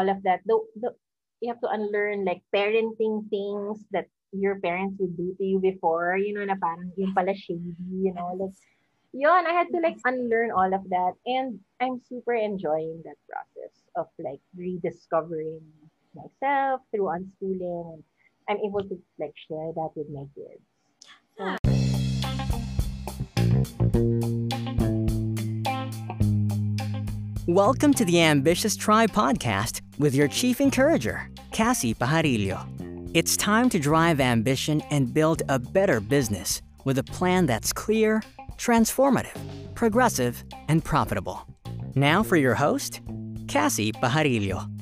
all of that. The, the, you have to unlearn like parenting things that your parents would do to you before, you know, na parang yung pala shady, you know, like, yun, I had to like unlearn all of that. And I'm super enjoying that process of like rediscovering myself through unschooling. And I'm able to like share that with my kids. So, Welcome to the Ambitious Tribe podcast with your chief encourager, Kassy Pajarillo. It's time to drive ambition and build a better business with a plan that's clear, transformative, progressive, and profitable. Now for your host, Kassy Pajarillo.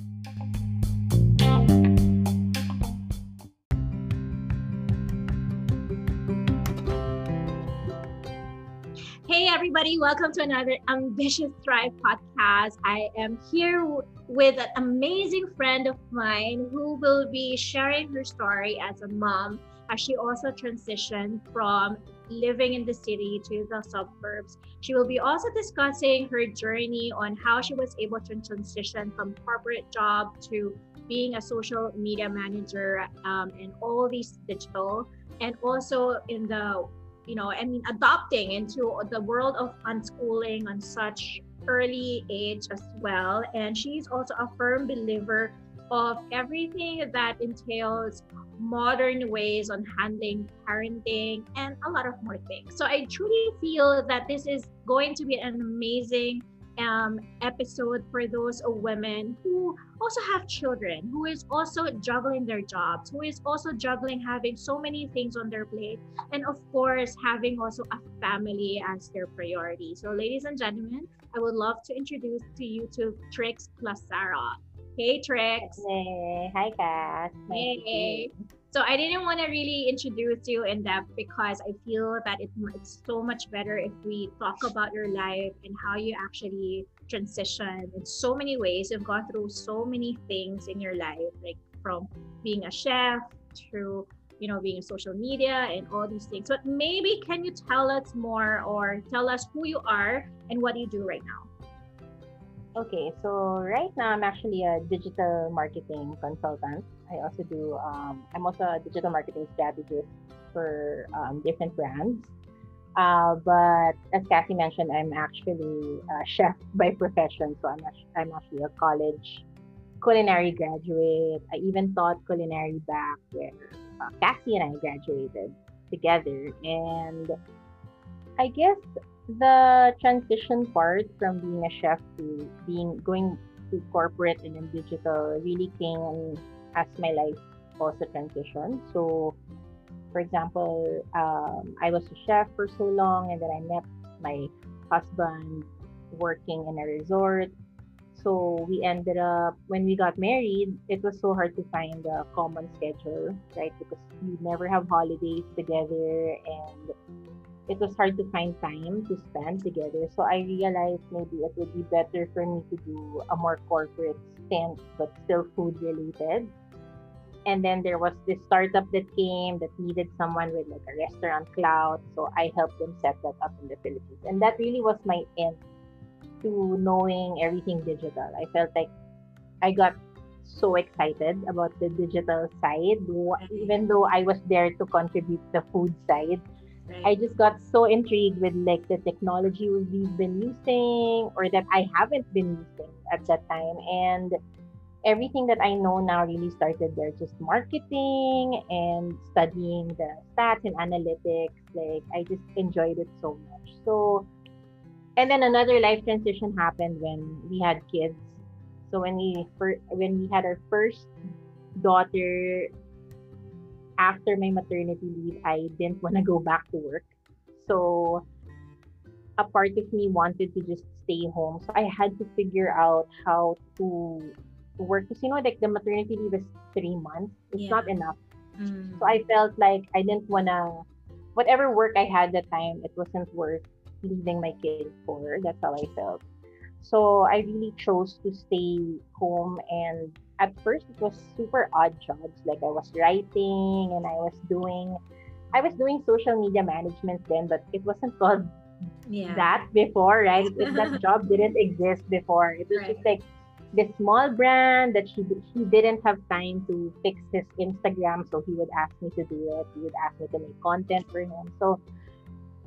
Everybody, welcome to another Ambitious Thrive podcast. I am here with an amazing friend of mine who will be sharing her story as a mom as she also transitioned from living in the city to the suburbs. She will be also discussing her journey on how she was able to transition from corporate job to being a social media manager um, and all these digital and also in the you know, I mean, adopting into the world of unschooling on such early age as well. And she's also a firm believer of everything that entails modern ways on handling parenting and a lot of more things. So I truly feel that this is going to be an amazing um, episode for those women who also have children, who is also juggling their jobs, who is also juggling having so many things on their plate, and of course, having also a family as their priority. So, ladies and gentlemen, I would love to introduce to you to Trix Clasara. Hey, Trix. Hey, hi, Cass. Hey. So I didn't want to really introduce you in depth because I feel that it, it's so much better if we talk about your life and how you actually transition in so many ways. You've gone through so many things in your life, like from being a chef to you know being a social media and all these things. But maybe can you tell us more or tell us who you are and what you do right now? Okay, so right now I'm actually a digital marketing consultant. I also do, um, I'm also a digital marketing strategist for um, different brands. Uh, but as Kassy mentioned, I'm actually a chef by profession. So I'm, actually, I'm actually a college culinary graduate. I even taught culinary back where uh, Kassy and I graduated together. And I guess the transition part from being a chef to being going to corporate and then digital really came as my life also transitioned. So, for example, um, I was a chef for so long, and then I met my husband working in a resort. So we ended up when we got married, it was so hard to find a common schedule, right? Because we never have holidays together and it was hard to find time to spend together. So I realized maybe it would be better for me to do a more corporate stint, but still food related. And then there was this startup that came that needed someone with like a restaurant cloud. So I helped them set that up in the Philippines. And that really was my end to knowing everything digital. I felt like I got so excited about the digital side, even though I was there to contribute the food side I just got so intrigued with like the technology we've been using or that I haven't been using at that time. And everything that I know now really started there, just marketing and studying the stats and analytics. Like I just enjoyed it so much. So and then another life transition happened when we had kids. So when we first, when we had our first daughter, after my maternity leave, I didn't want to go back to work. So a part of me wanted to just stay home. So I had to figure out how to work. Because, you know, like the maternity leave is three months. It's yeah. not enough. Mm. So I felt like I didn't want to, whatever work I had that time, it wasn't worth leaving my kids for. That's how I felt. So I really chose to stay home and at first it was super odd jobs. Like I was writing and I was doing I was doing social media management then, but it wasn't called yeah. that before, right? that job didn't exist before. It was right. just like this small brand that he he didn't have time to fix his Instagram, so he would ask me to do it. He would ask me to make content for him. So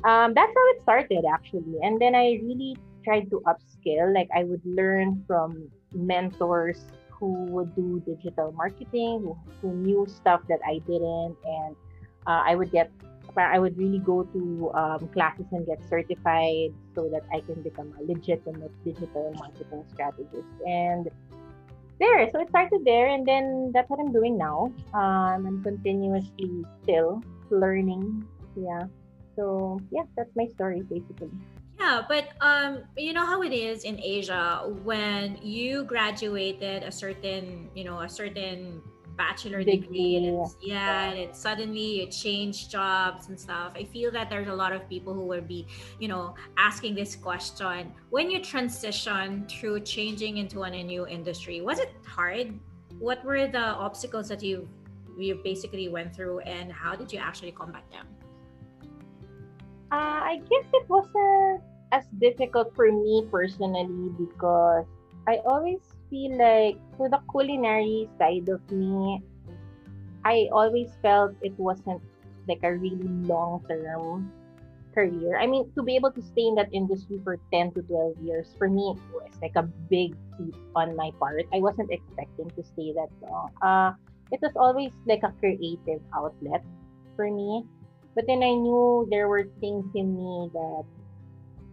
um, that's how it started actually. And then I really tried to upskill. Like I would learn from mentors who would do digital marketing, who, who knew stuff that I didn't, and uh, I would get I would really go to um, classes and get certified so that I can become a legitimate digital marketing strategist. And there, so it started there, and then that's what I'm doing now. Um, I'm continuously still learning. Yeah. So yeah, that's my story basically. Yeah, but um, you know how it is in Asia when you graduated a certain, you know, a certain bachelor degree and it's, yeah. and it's suddenly you change jobs and stuff i feel that there's a lot of people who will be you know asking this question. When you transition through changing into a new industry was it hard? What were the obstacles that you you basically went through and how did you actually combat them? Uh, i guess it wasn't as difficult for me personally because i always feel like for the culinary side of me, I always felt it wasn't like a really long term career. I mean, to be able to stay in that industry for 10 to 12 years, for me, it was like a big feat on my part. I wasn't expecting to stay that long. Uh, it was always like a creative outlet for me. But then I knew there were things in me that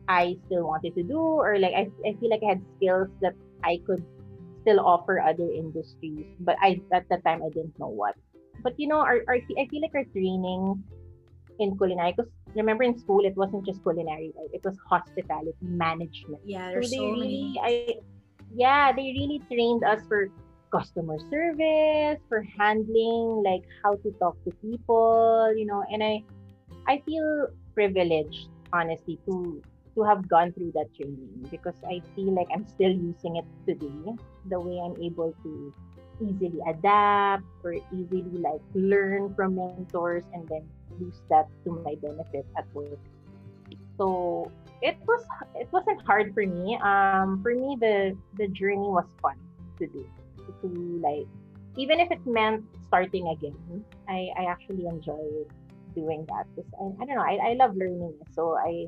I still wanted to do, or like I, I feel like I had skills that I could still offer other industries, but I at that time I didn't know what. But you know, our, our I feel like our training in culinary, because remember in school it wasn't just culinary, right? It was hospitality management. Yeah, there's so, so really, many. I, yeah, they really trained us for customer service, for handling like how to talk to people, you know, and I I feel privileged honestly to to have gone through that training because I feel like I'm still using it today. The way I'm able to easily adapt or easily like learn from mentors and then use that to my benefit at work. So it was it wasn't hard for me. Um, for me the the journey was fun to do. To like even if it meant starting again, I I actually enjoyed doing that because I, I don't know I, I love learning so I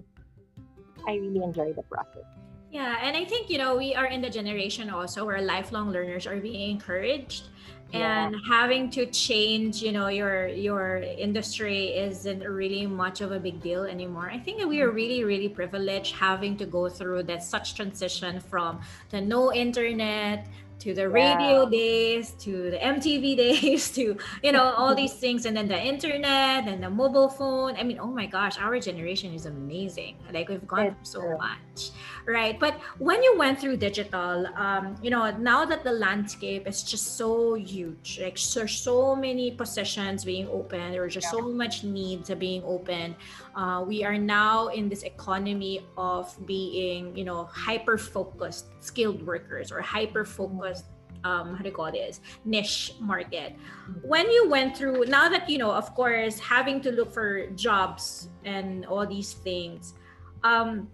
I really enjoy the process. Yeah, and I think you know we are in the generation also where lifelong learners are being encouraged and yeah. having to change you know your your industry isn't really much of a big deal anymore i think that we are really really privileged having to go through that such transition from the no internet to the radio days to the MTV days to you know all these things. And then the internet and the mobile phone. I mean oh my gosh our generation is amazing. Like we've gone through so much right? But when you went through digital um you know now that the landscape is just so huge like there's so many positions being open there's just yeah. so much needs to being open uh, we are now in this economy of being you know hyper focused skilled workers or hyper focused um, how do you call this? Niche market. When you went through now that you know of course having to look for jobs and all these things um,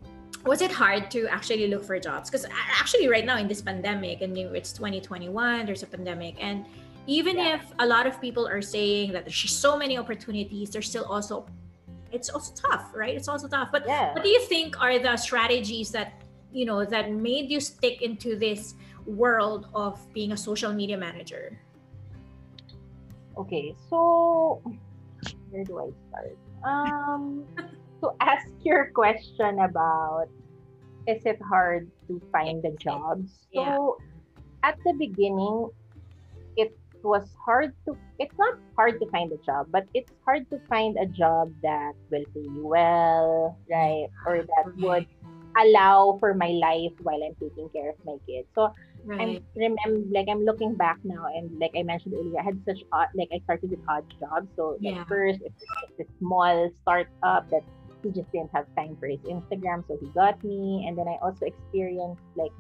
was it hard to actually look for jobs? Because actually right now in this pandemic and it's 2021 there's a pandemic and even yeah. if a lot of people are saying that there's so many opportunities there's still also it's also tough right? It's also tough. But yeah. what do you think are the strategies that you know that made you stick into this world of being a social media manager? Okay so where do i start? Um to ask your question about is it hard to find the jobs so yeah. at the beginning was hard to it's not hard to find a job but it's hard to find a job that will pay you well right? Or that would allow for my life while i'm taking care of my kids. So right. i'm remember like i'm looking back now and like i mentioned earlier i had such odd like i started with odd jobs. So yeah. at first it's, it's a small startup that he just didn't have time for his instagram so he got me. And then i also experienced like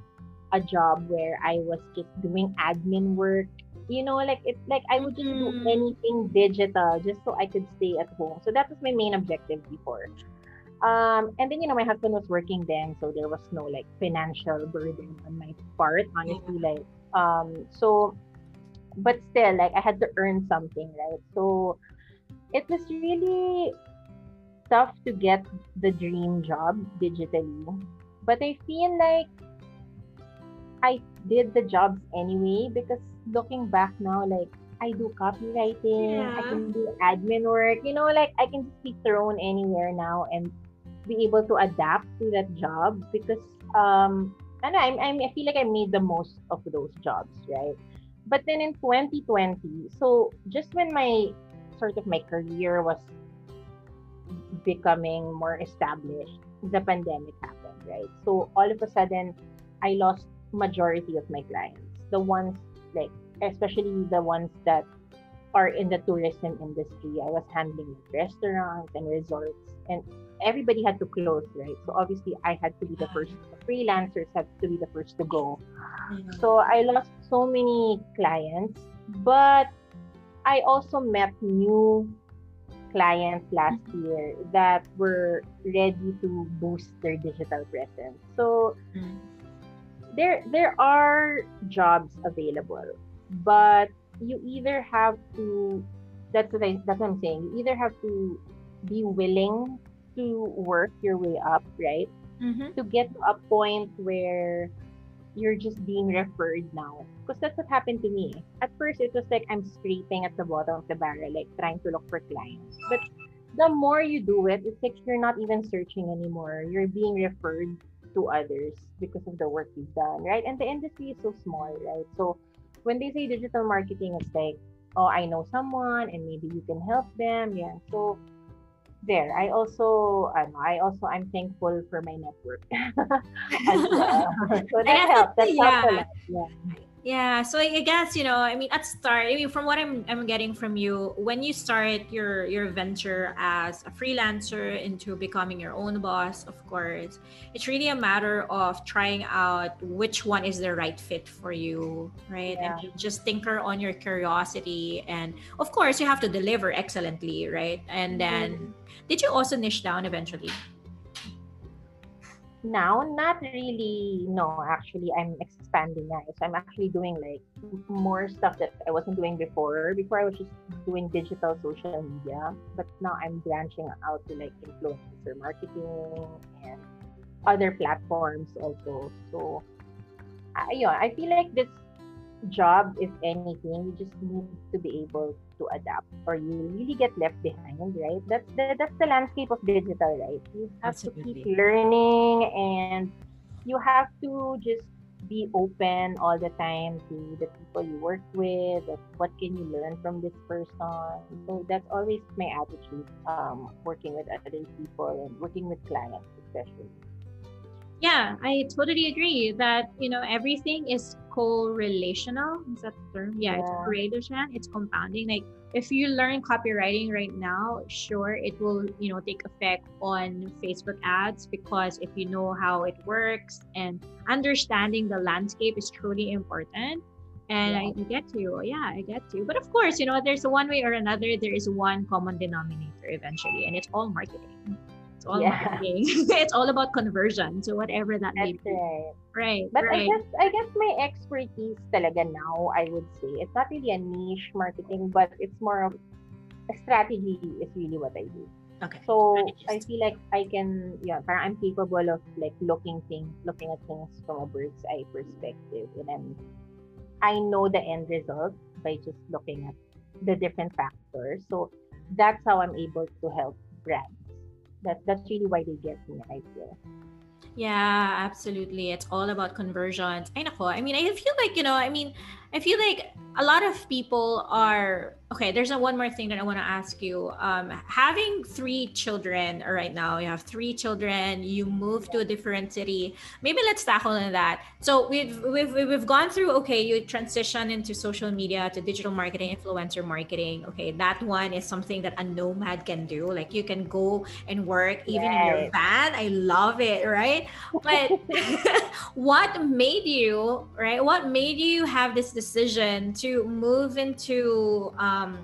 a job where i was just doing admin work you know like it like i would just do anything digital just so i could stay at home so that was my main objective before Um, and then you know my husband was working then, so there was no like financial burden on my part, honestly. Like um, so, but still, like I had to earn something, right? So it was really tough to get the dream job digitally, but I feel like I did the jobs anyway because looking back now, like I do copywriting, Yeah. I can do admin work, you know, like I can just be thrown anywhere now and be able to adapt to that job because um I know I'm, I'm I feel like I made the most of those jobs, right? But then in 2020, so just when my sort of my career was becoming more established, the pandemic happened, right? So all of a sudden, I lost majority of my clients. The ones like especially the ones that are in the tourism industry. I was handling restaurants and resorts and everybody had to close, right? So obviously I had to be the first freelancers had to be the first to go. So I lost so many clients, but I also met new clients last year that were ready to boost their digital presence. So Mm. There there are jobs available, but you either have to that's what I that's what I'm saying. You either have to be willing to work your way up, right? Mhm. to get to a point where you're just being referred now. Because that's what happened to me. At first, it was like I'm scraping at the bottom of the barrel, like trying to look for clients. But the more you do it, it's like you're not even searching anymore. You're being referred to others because of the work you've done, right? And the industry is so small, right? So when they say digital marketing, it's like, oh, I know someone and maybe you can help them. Yeah. So there i also ano, i also i'm thankful for my network as so that helped that that's- helped a yeah. lot yeah Yeah, so I guess you know, I mean, at start, I mean, from what I'm I'm getting from you, when you start your your venture as a freelancer into becoming your own boss, of course, it's really a matter of trying out which one is the right fit for you, right? Yeah. And just tinker on your curiosity, and of course, you have to deliver excellently, right? And mm-hmm. then, did you also niche down eventually? Now not really no actually i'm expanding now so i'm actually doing like more stuff that i wasn't doing before. Before i was just doing digital social media but now i'm branching out to like influencer marketing and other platforms also. So I, you know, I feel like this job, if anything, you just need to be able to adapt, or you really get left behind, right? That's the that's the landscape of digital, right? You have to Absolutely. keep learning, and you have to just be open all the time to the people you work with. What can you learn from this person? So that's always my attitude. Um, working with other people and working with clients, especially. Yeah, I totally agree that you know everything is correlational. Is that the term? Yeah, it's Yeah. correlation. It's compounding. Like if you learn copywriting right now, sure, it will you know take effect on Facebook ads because if you know how it works and understanding the landscape is truly important. And I, I get you. Yeah, I get you. But of course, you know, there's one way or another. There is one common denominator eventually, and it's all marketing. It's all Yeah. marketing. it's all about conversion. So whatever that may be. right. Right. But I guess I guess my expertise talaga now, I would say, it's not really a niche marketing, but it's more of a strategy is really what I do. okay. So I feel like I can, yeah, I'm capable of like looking things, looking at things from a bird's eye perspective, and I'm, I know the end result by just looking at the different factors. So that's how I'm able to help brands. That that's really why they get me, I feel. Yeah, absolutely. It's all about conversions. i know I mean, I feel like, you know, I mean, I feel like a lot of people are okay. There's a one more thing that I want to ask you. Um, having three children right now, you have three children. You move to a different city. Maybe let's tackle on that. So we've we've we've gone through. Okay, you transition into social media to digital marketing, influencer marketing. Okay, that one is something that a nomad can do. Like you can go and work even in your van. I love it. Right, but what made you right? What made you have this decision to move into um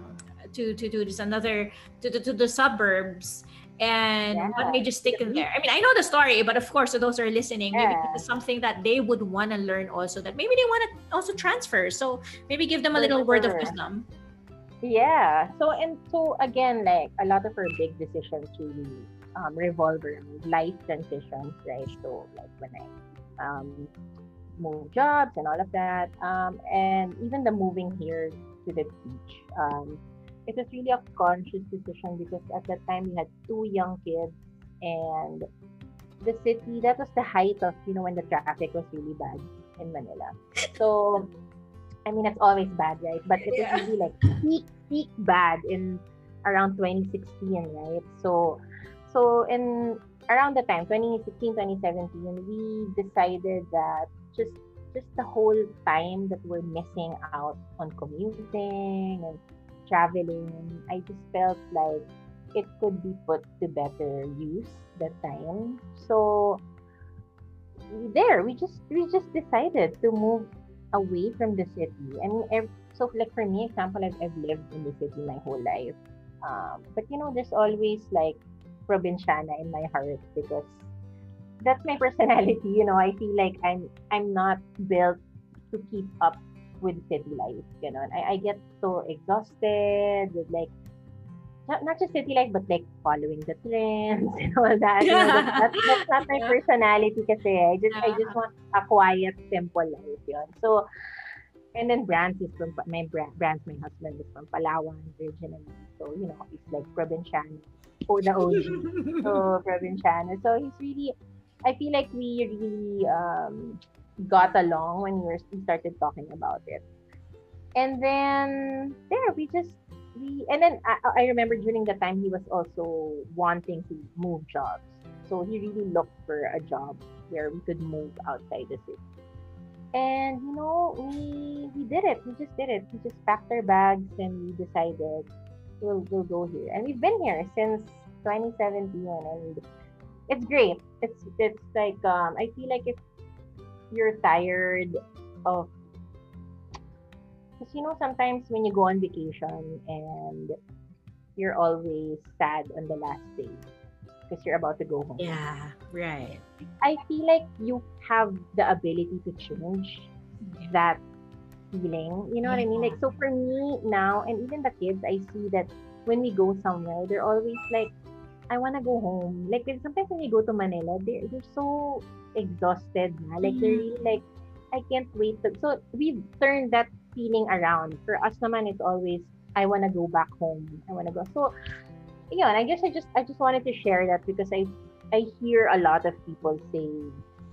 to to, to this another to, to, to the suburbs and Yeah. what made you stick in there? I mean, I know the story, but of course, to those are listening, maybe Yeah. this is something that they would want to learn also that maybe they want to also transfer. So maybe give them a little word of wisdom. Yeah. So and so again, like a lot of our big decisions really um, revolve around life transitions, right? So like when I um, move jobs and all of that, um, and even the moving here to the beach, um, it was really a conscious decision because at that time we had two young kids and the city that was the height of you know when the traffic was really bad in Manila. So I mean it's always bad, right? But it Yeah. was really like peak peak bad in around 2016, right? So so in around the time 2016 2017 we decided that just just the whole time that we're missing out on commuting and traveling i just felt like it could be put to better use that time. So there we just we just decided to move away from the city. Ev- so like for me example I've, I've lived in the city my whole life. Um, but you know there's always like provinciana in my heart because that's my personality you know i feel like i'm i'm not built to keep up with city life you know and I, I get so exhausted with like not, not just city life but like following the trends and all that you know, that's, that's, not my personality kasi eh, i just i just want a quiet simple life yun. So and then Brands is from my brand Brands my husband is from Palawan originally so you know he's like provinciano for the OG so provinciano. So he's really I feel like we really um, got along when we, started talking about it. And then there we just we and then I, I remember during the time he was also wanting to move jobs. So he really looked for a job where we could move outside the city. And you know we we did it. We just did it. We just packed our bags and we decided we'll we'll go here. And we've been here since 2017 and it's great it's it's like um i feel like if you're tired of because you know sometimes when you go on vacation and you're always sad on the last day because you're about to go home Yeah, right. I feel like you have the ability to change that feeling. You know what I mean? Like, so for me now, and even the kids, I see that when we go somewhere, they're always like, I want to go home. Like, sometimes when you go to Manila, they're, they're so exhausted na. Like, they're really like, I can't wait. To... So, we've turned that feeling around. For us naman, it's always, I want to go back home. I want to go. So, yeah, I guess I just I just wanted to share that because I I hear a lot of people say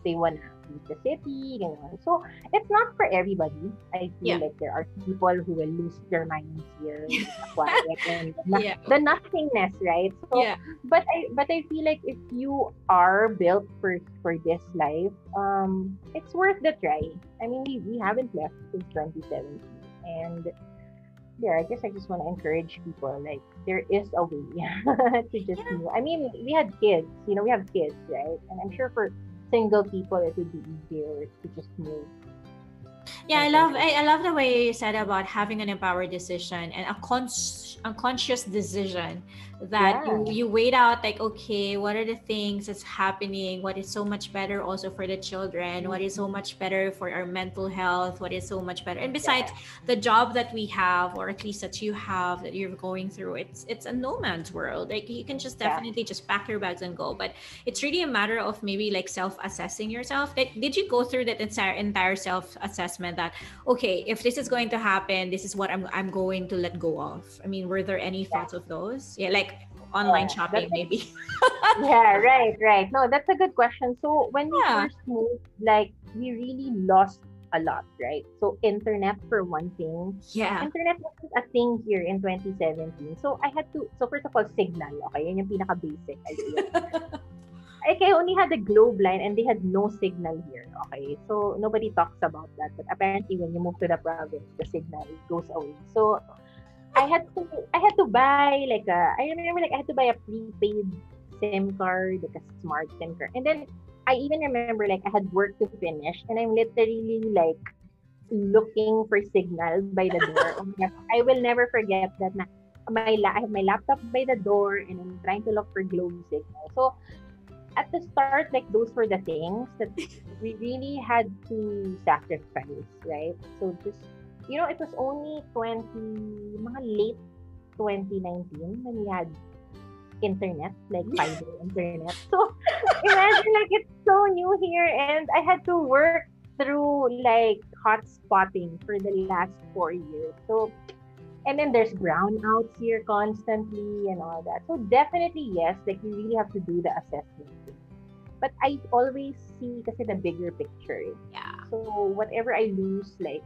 they want to leave the city, you know. So it's not for everybody. I feel Yeah. like there are people who will lose their minds here, the quiet and the, Yeah. the nothingness, right? So, Yeah. but I but I feel like if you are built for for this life, um, it's worth the try. I mean, we, we haven't left since 2017, and yeah, I guess I just want to encourage people like there is a way to just Yeah. move. I mean, we had kids, you know, we have kids, right? And I'm sure for single people it would be easier to just move. Yeah, I love I, I love the way you said about having an empowered decision and a cons- a conscious decision that Yeah. you, you weighed out like okay what are the things that's happening? What is so much better also for the children? What is so mm-hmm. much better for our mental health? What is so much better? And besides the job that we have or at least that you have that you're going through it's it's a no man's world. Like you can just Yeah. definitely just pack your bags and go. But it's really a matter of maybe like self-assessing yourself. Like did you go through that entire entire self-assessment that okay if this is going to happen this is what i'm, I'm going to let go of i mean were there any thoughts of those yeah like online Yeah, shopping maybe yeah, right, right. No, that's a good question. So when we Yeah. first moved, like we really lost a lot, right? So internet for one thing. yeah Internet wasn't a thing here in 2017. So I had to, so first of all, signal, okay? Yun yung pinaka-basic idea. Okay, I only had the globe line and they had no signal here, okay? So nobody talks about that. But apparently when you move to the province, the signal goes away. So I had to, I had to buy like a, I remember like I had to buy a prepaid SIM card, like a smart SIM card. And then I even remember like I had work to finish and I'm literally like looking for signal by the door. Oh my I will never forget that na, my la- I have my laptop by the door and I'm trying to look for glowy signal. So at the start, like those were the things that we really had to sacrifice, right? So just you know, it was only 20 mga late 2019 when we had internet, like fiber internet. So imagine like it's so new here and I had to work through like hotspotting for the last four years. So and then there's brownouts here constantly and all that. So definitely yes, like you really have to do the assessment. But I always see kasi the bigger picture. Yeah. So whatever I lose, like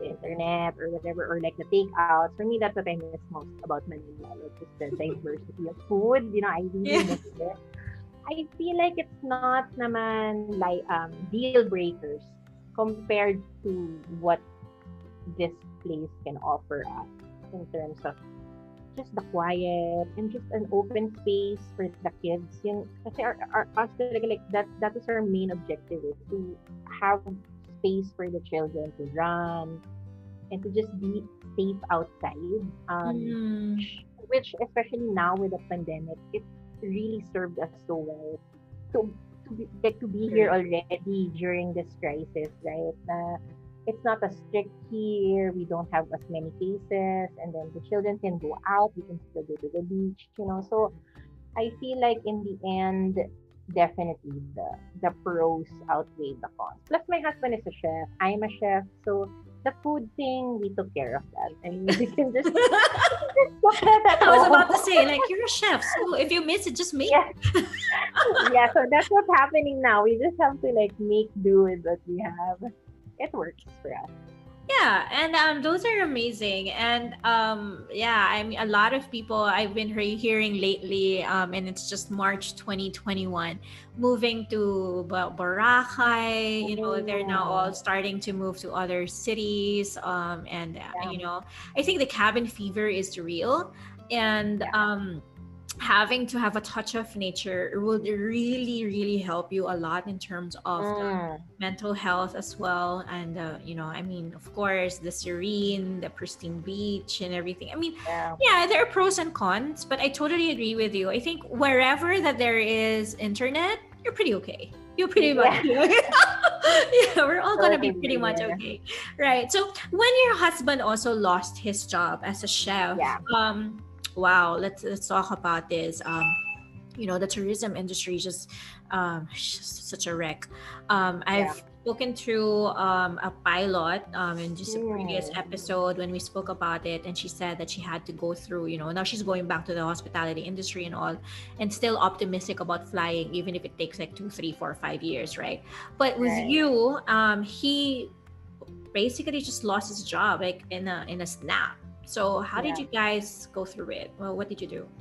the internet or whatever, or like the takeouts, for me that's what I miss most about Manila, like just the diversity of food. You know, I really Yeah. miss it. I feel like it's not naman like um deal breakers compared to what this place can offer us in terms of just the quiet and just an open space for the kids. Yun, kasi our, our, us talaga, like, that, that is our main objective is to have space for the children to run and to just be safe outside. Um, Mm. which especially now with the pandemic, it really served us so well to to be, like to be here already during this crisis, right? Na it's not as strict here. We don't have as many cases, and then the children can go out. We can still go to the beach, you know. So I feel like in the end, definitely the the pros outweigh the cons. Plus, my husband is a chef. I'm a chef, so the food thing we took care of that. I mean, we can just cook that at I was about to say, like, you're a chef, so if you miss it, just make Yeah. yeah, so that's what's happening now. We just have to like make do with what we have. It works for us. Yeah, and um, those are amazing. And um, yeah, I mean, a lot of people I've been he- hearing lately, um, and it's just March 2021, moving to Boracay. You know, they're now all starting to move to other cities. Um, and uh, Yeah. you know, I think the cabin fever is real, and Yeah. Having to have a touch of nature will really, really help you a lot in terms of the Mm, mental health as well. And uh, you know i mean of course the serene the pristine beach and everything. I mean yeah. yeah there are pros and cons but i totally agree with you. I think wherever that there is internet you're pretty okay. You're pretty much yeah we're all gonna be pretty much okay right? So when your husband also lost his job as a chef Yeah. um wow let's let's talk about this um you know the tourism industry is just um just such a wreck um i've Yeah. spoken to um a pilot um in just a previous Mm. episode when we spoke about it and she said that she had to go through you know now she's going back to the hospitality industry and all and still optimistic about flying even if it takes like two three four five years right but with Right. you um he basically just lost his job like in a in a snap so how did you guys go through it well what did you do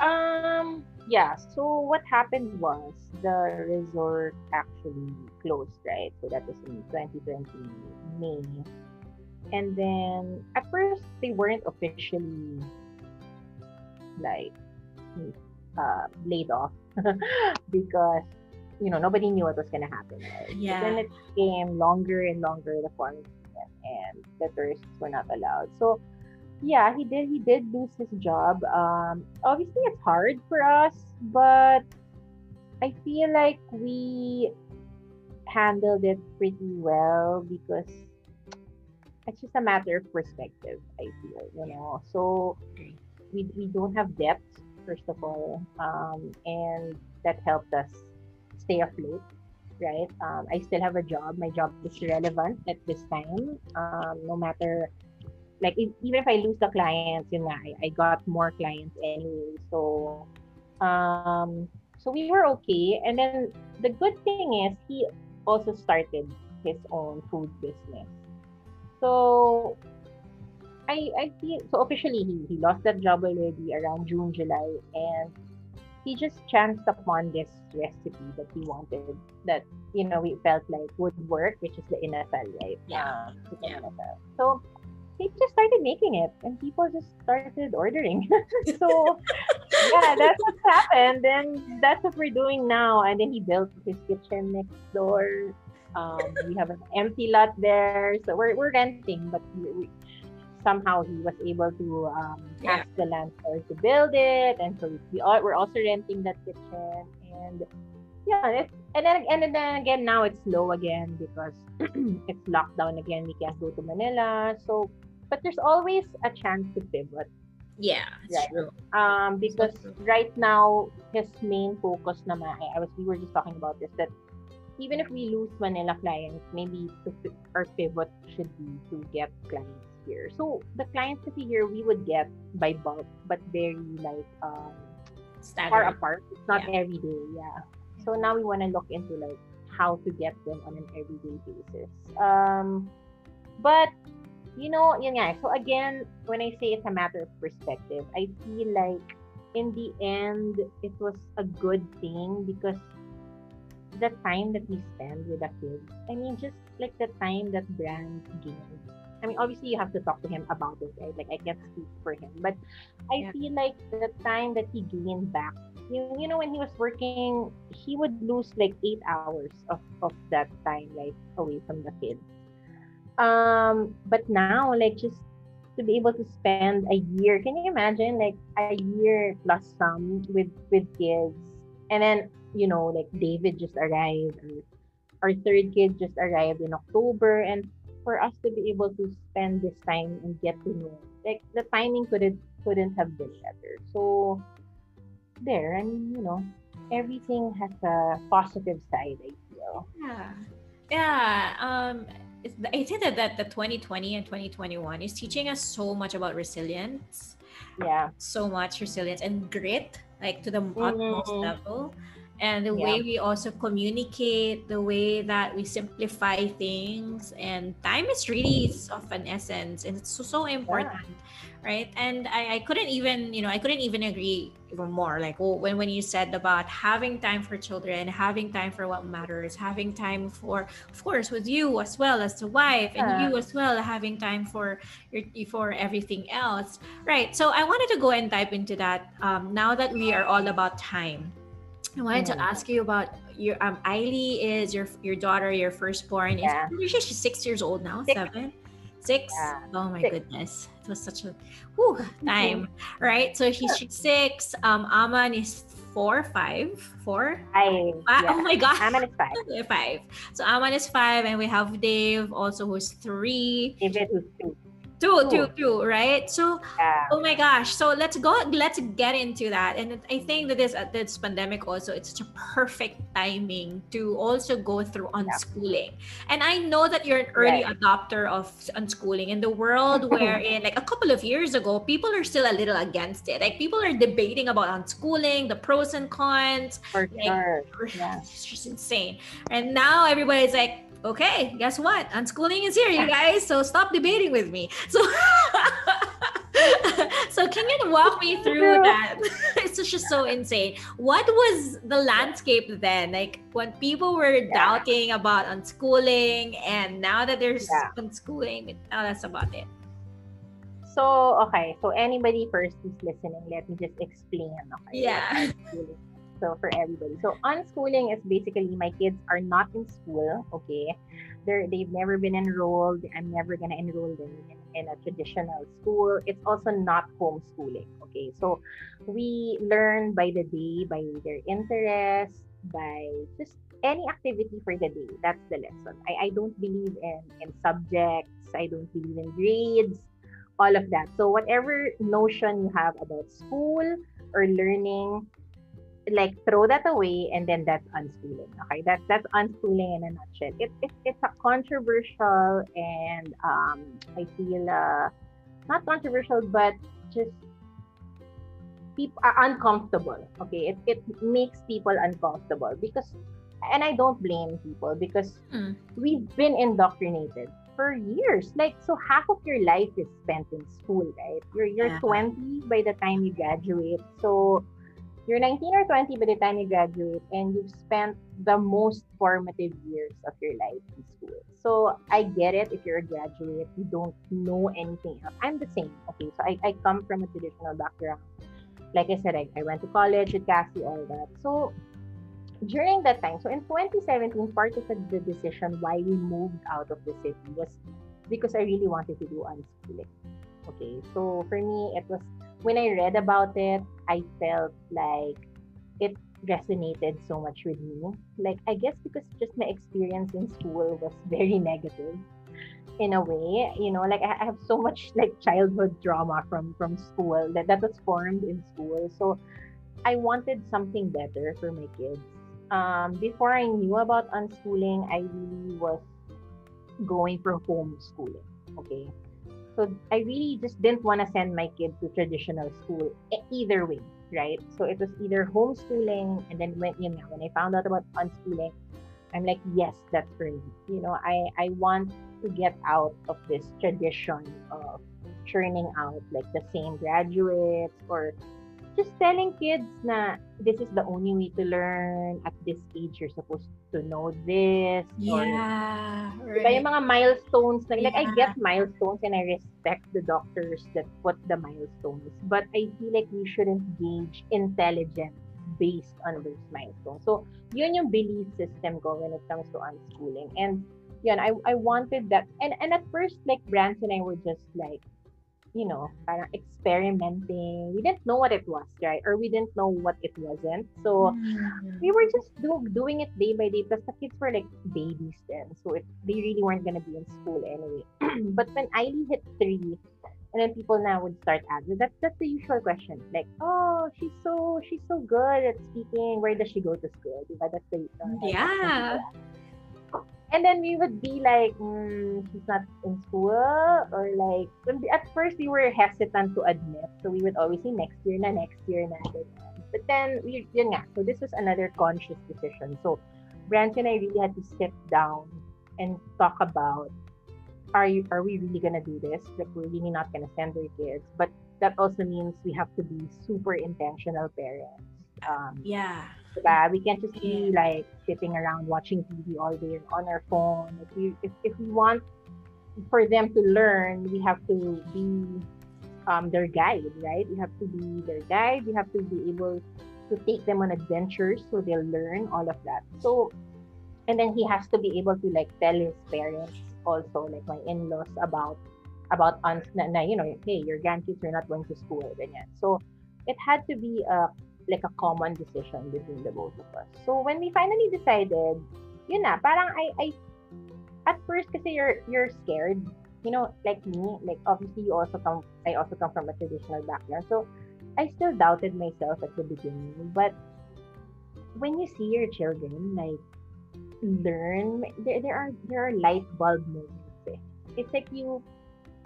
Um, yeah. So what happened was the resort actually closed, right? So that was in 2020 May. And then at first they weren't officially like uh, laid off because you know nobody knew what was gonna happen. Right? But Yeah. then it became longer and longer the quarantine, and the tourists were not allowed. So yeah, he did. He did lose his job. Um, obviously, it's hard for us, but I feel like we handled it pretty well because it's just a matter of perspective. I feel, you know. So we we don't have debt first of all, um, and that helped us stay afloat. Right. Um, I still have a job. My job is relevant at this time. Um, no matter like if, even if I lose the clients, yun nga, I, I got more clients anyway. So um so we were okay. And then the good thing is he also started his own food business. So I I feel so officially he, he lost that job already around June, July, and he just chanced upon this recipe that he wanted that you know we felt like would work, which is the inasal, right? Yeah. Yeah. inasal. So he just started making it and people just started ordering. so yeah, that's what happened. And that's what we're doing now. And then he built his kitchen next door. Um, we have an empty lot there. So we're, we're renting, but we, we somehow he was able to um, Yeah. ask the landlord to build it, and so we are we're also renting that kitchen, and yeah, it's, and then and then again now it's low again because it's lockdown again. We can't go to Manila, so but there's always a chance to pivot. Yeah, Right. true. Um, because true. right now his main focus naman, I, I was we were just talking about this that even if we lose Manila clients, maybe to, our pivot should be to get clients here. So the clients kasi here we would get by bulk, but very like um, far apart. It's not every day, yeah. So now we want to look into like how to get them on an everyday basis. Um, but you know, yun nga. So again, when I say it's a matter of perspective, I feel like in the end it was a good thing because the time that we spend with the kids, I mean, just like the time that brands gain. I mean, obviously you have to talk to him about it, right? Like I can't speak for him, but I Yeah. feel like the time that he gained back you, you know when he was working he would lose like eight hours of, of that time like away from the kids um but now like just to be able to spend a year can you imagine like a year plus some with with kids and then you know like david just arrived our third kid just arrived in october and for us to be able to spend this time and get to know like the timing couldn't couldn't have been better so there. I mean, you know, everything has a positive side, I feel. Yeah. Yeah. Um, it's, I think that, that the 2020 and 2021 is teaching us so much about resilience, Yeah. so much resilience and grit, like to the utmost Mhm. level. And the Yeah. way we also communicate, the way that we simplify things, and time is really of an essence, and it's so, so important, right? And I, I couldn't even, you know, I couldn't even agree even more. Like oh, when when you said about having time for children, having time for what matters, having time for, of course, with you as well as the wife, and you as well having time for your for everything else, right? So I wanted to go and dive into that. Um, now that we are all about time, I wanted to Mm. ask you about your um Eiley is your your daughter, your firstborn. Is Yeah. she's she's six years old now, Six. seven, six. Yeah. Oh my Six. goodness, it was such a whew, time, right? So he's she's six. Um, Aman is four, five, four. I, Ah, yeah. Oh my god, Aman is five. five. So Aman is five, and we have Dave also who's three. David was two. Two, Two. two, right? So Yeah. Oh my gosh. So let's go let's get into that. And I think that this uh, this pandemic also it's such a perfect timing to also go through unschooling. And I know that you're an early Right. adopter of unschooling in the world wherein like a couple of years ago people are still a little against it. Like people are debating about unschooling, the pros and cons. For Like, sure. Yeah. It's just insane. And now everybody's like, okay, guess what? Unschooling is here, you guys. So stop debating with me. So so can you walk me through that? it's just so insane. What was the landscape then? Like when people were Yeah. doubting about unschooling and now that there's Yeah. unschooling, tell us about it. So, okay. So, anybody first who's listening, let me just explain. Okay. Yeah. So, for everybody. So, unschooling is basically my kids are not in school. Okay. They're, they've never been enrolled. I'm never to enroll them in, in a traditional school. It's also not homeschooling. Okay. So, we learn by the day, by their interest, by just any activity for the day. That's the lesson. I, I don't believe in, in subjects. I don't believe in grades all of that. So whatever notion you have about school or learning, like throw that away and then that's unschooling. Okay, that's that's unschooling in a nutshell. It, it it's a controversial and um, I feel uh, not controversial but just people are uncomfortable. Okay, it, it makes people uncomfortable because and I don't blame people because Mm. we've been indoctrinated for years. Like so half of your life is spent in school, right? You're you're Yeah. 20 by the time you graduate. So you're 19 or 20 by the time you graduate and you've spent the most formative years of your life in school. So I get it if you're a graduate, you don't know anything else. I'm the same. Okay, so I, I come from a traditional background. Like I said, I, I went to college with Kassy, all that. So during that time, so in 2017, part of the decision why we moved out of the city was because I really wanted to do unschooling. Okay, so for me, it was when I read about it, I felt like it resonated so much with me. Like, I guess because just my experience in school was very negative in a way you know like I have so much like childhood drama from from school that that was formed in school. So I wanted something better for my kids. Um, before I knew about unschooling I really was going for homeschooling okay so I really just didn't want to send my kid to traditional school either way right? So it was either homeschooling and then when you know when I found out about unschooling I'm like yes that's for me. You know I I want to get out of this tradition of churning out like the same graduates or just telling kids na this is the only way to learn at this age you're supposed to know this yeah or, right. yung mga milestones like, yeah. like I get milestones and I respect the doctors that put the milestones but I feel like we shouldn't gauge intelligence based on those milestones so yun yung belief system ko when it comes to unschooling and yun, I, I wanted that. And, and at first, like, Brands and I were just like, you know, parang experimenting. We didn't know what it was, right? Or we didn't know what it wasn't. So mm-hmm. we were just do, doing it day by day because the kids were like babies then. So it, they really weren't going to be in school anyway. but when Ailey hit three, and then people now would start asking, that's, that's the usual question. Like, oh, she's so, she's so good at speaking. Where does she go to school? That's the, uh, yeah and then we would be like, mm, she's not in school, or like, at first we were hesitant to admit, so we would always say next year na, next year na, But then, we, yun nga, so this was another conscious decision. So, Branch and I really had to sit down and talk about, are you, are we really gonna do this? Like, we're really not gonna send our kids, but that also means we have to be super intentional parents. Um, yeah Diba? We can't just be like sitting around watching TV all day on our phone. If we if, if we want for them to learn, we have to be um, their guide, right? We have to be their guide. We have to be able to take them on adventures so they'll learn all of that. So, and then he has to be able to like tell his parents also, like my in-laws, about about aunts na, na you know, hey, your grandkids are not going to school, ganyan. So, it had to be a like a common decision between the both of us. So when we finally decided, yun na, parang I, I at first kasi you're you're scared. You know, like me, like obviously you also come I also come from a traditional background. So I still doubted myself at the beginning. But when you see your children like learn there, there are there are light bulb moments. Eh. It's like you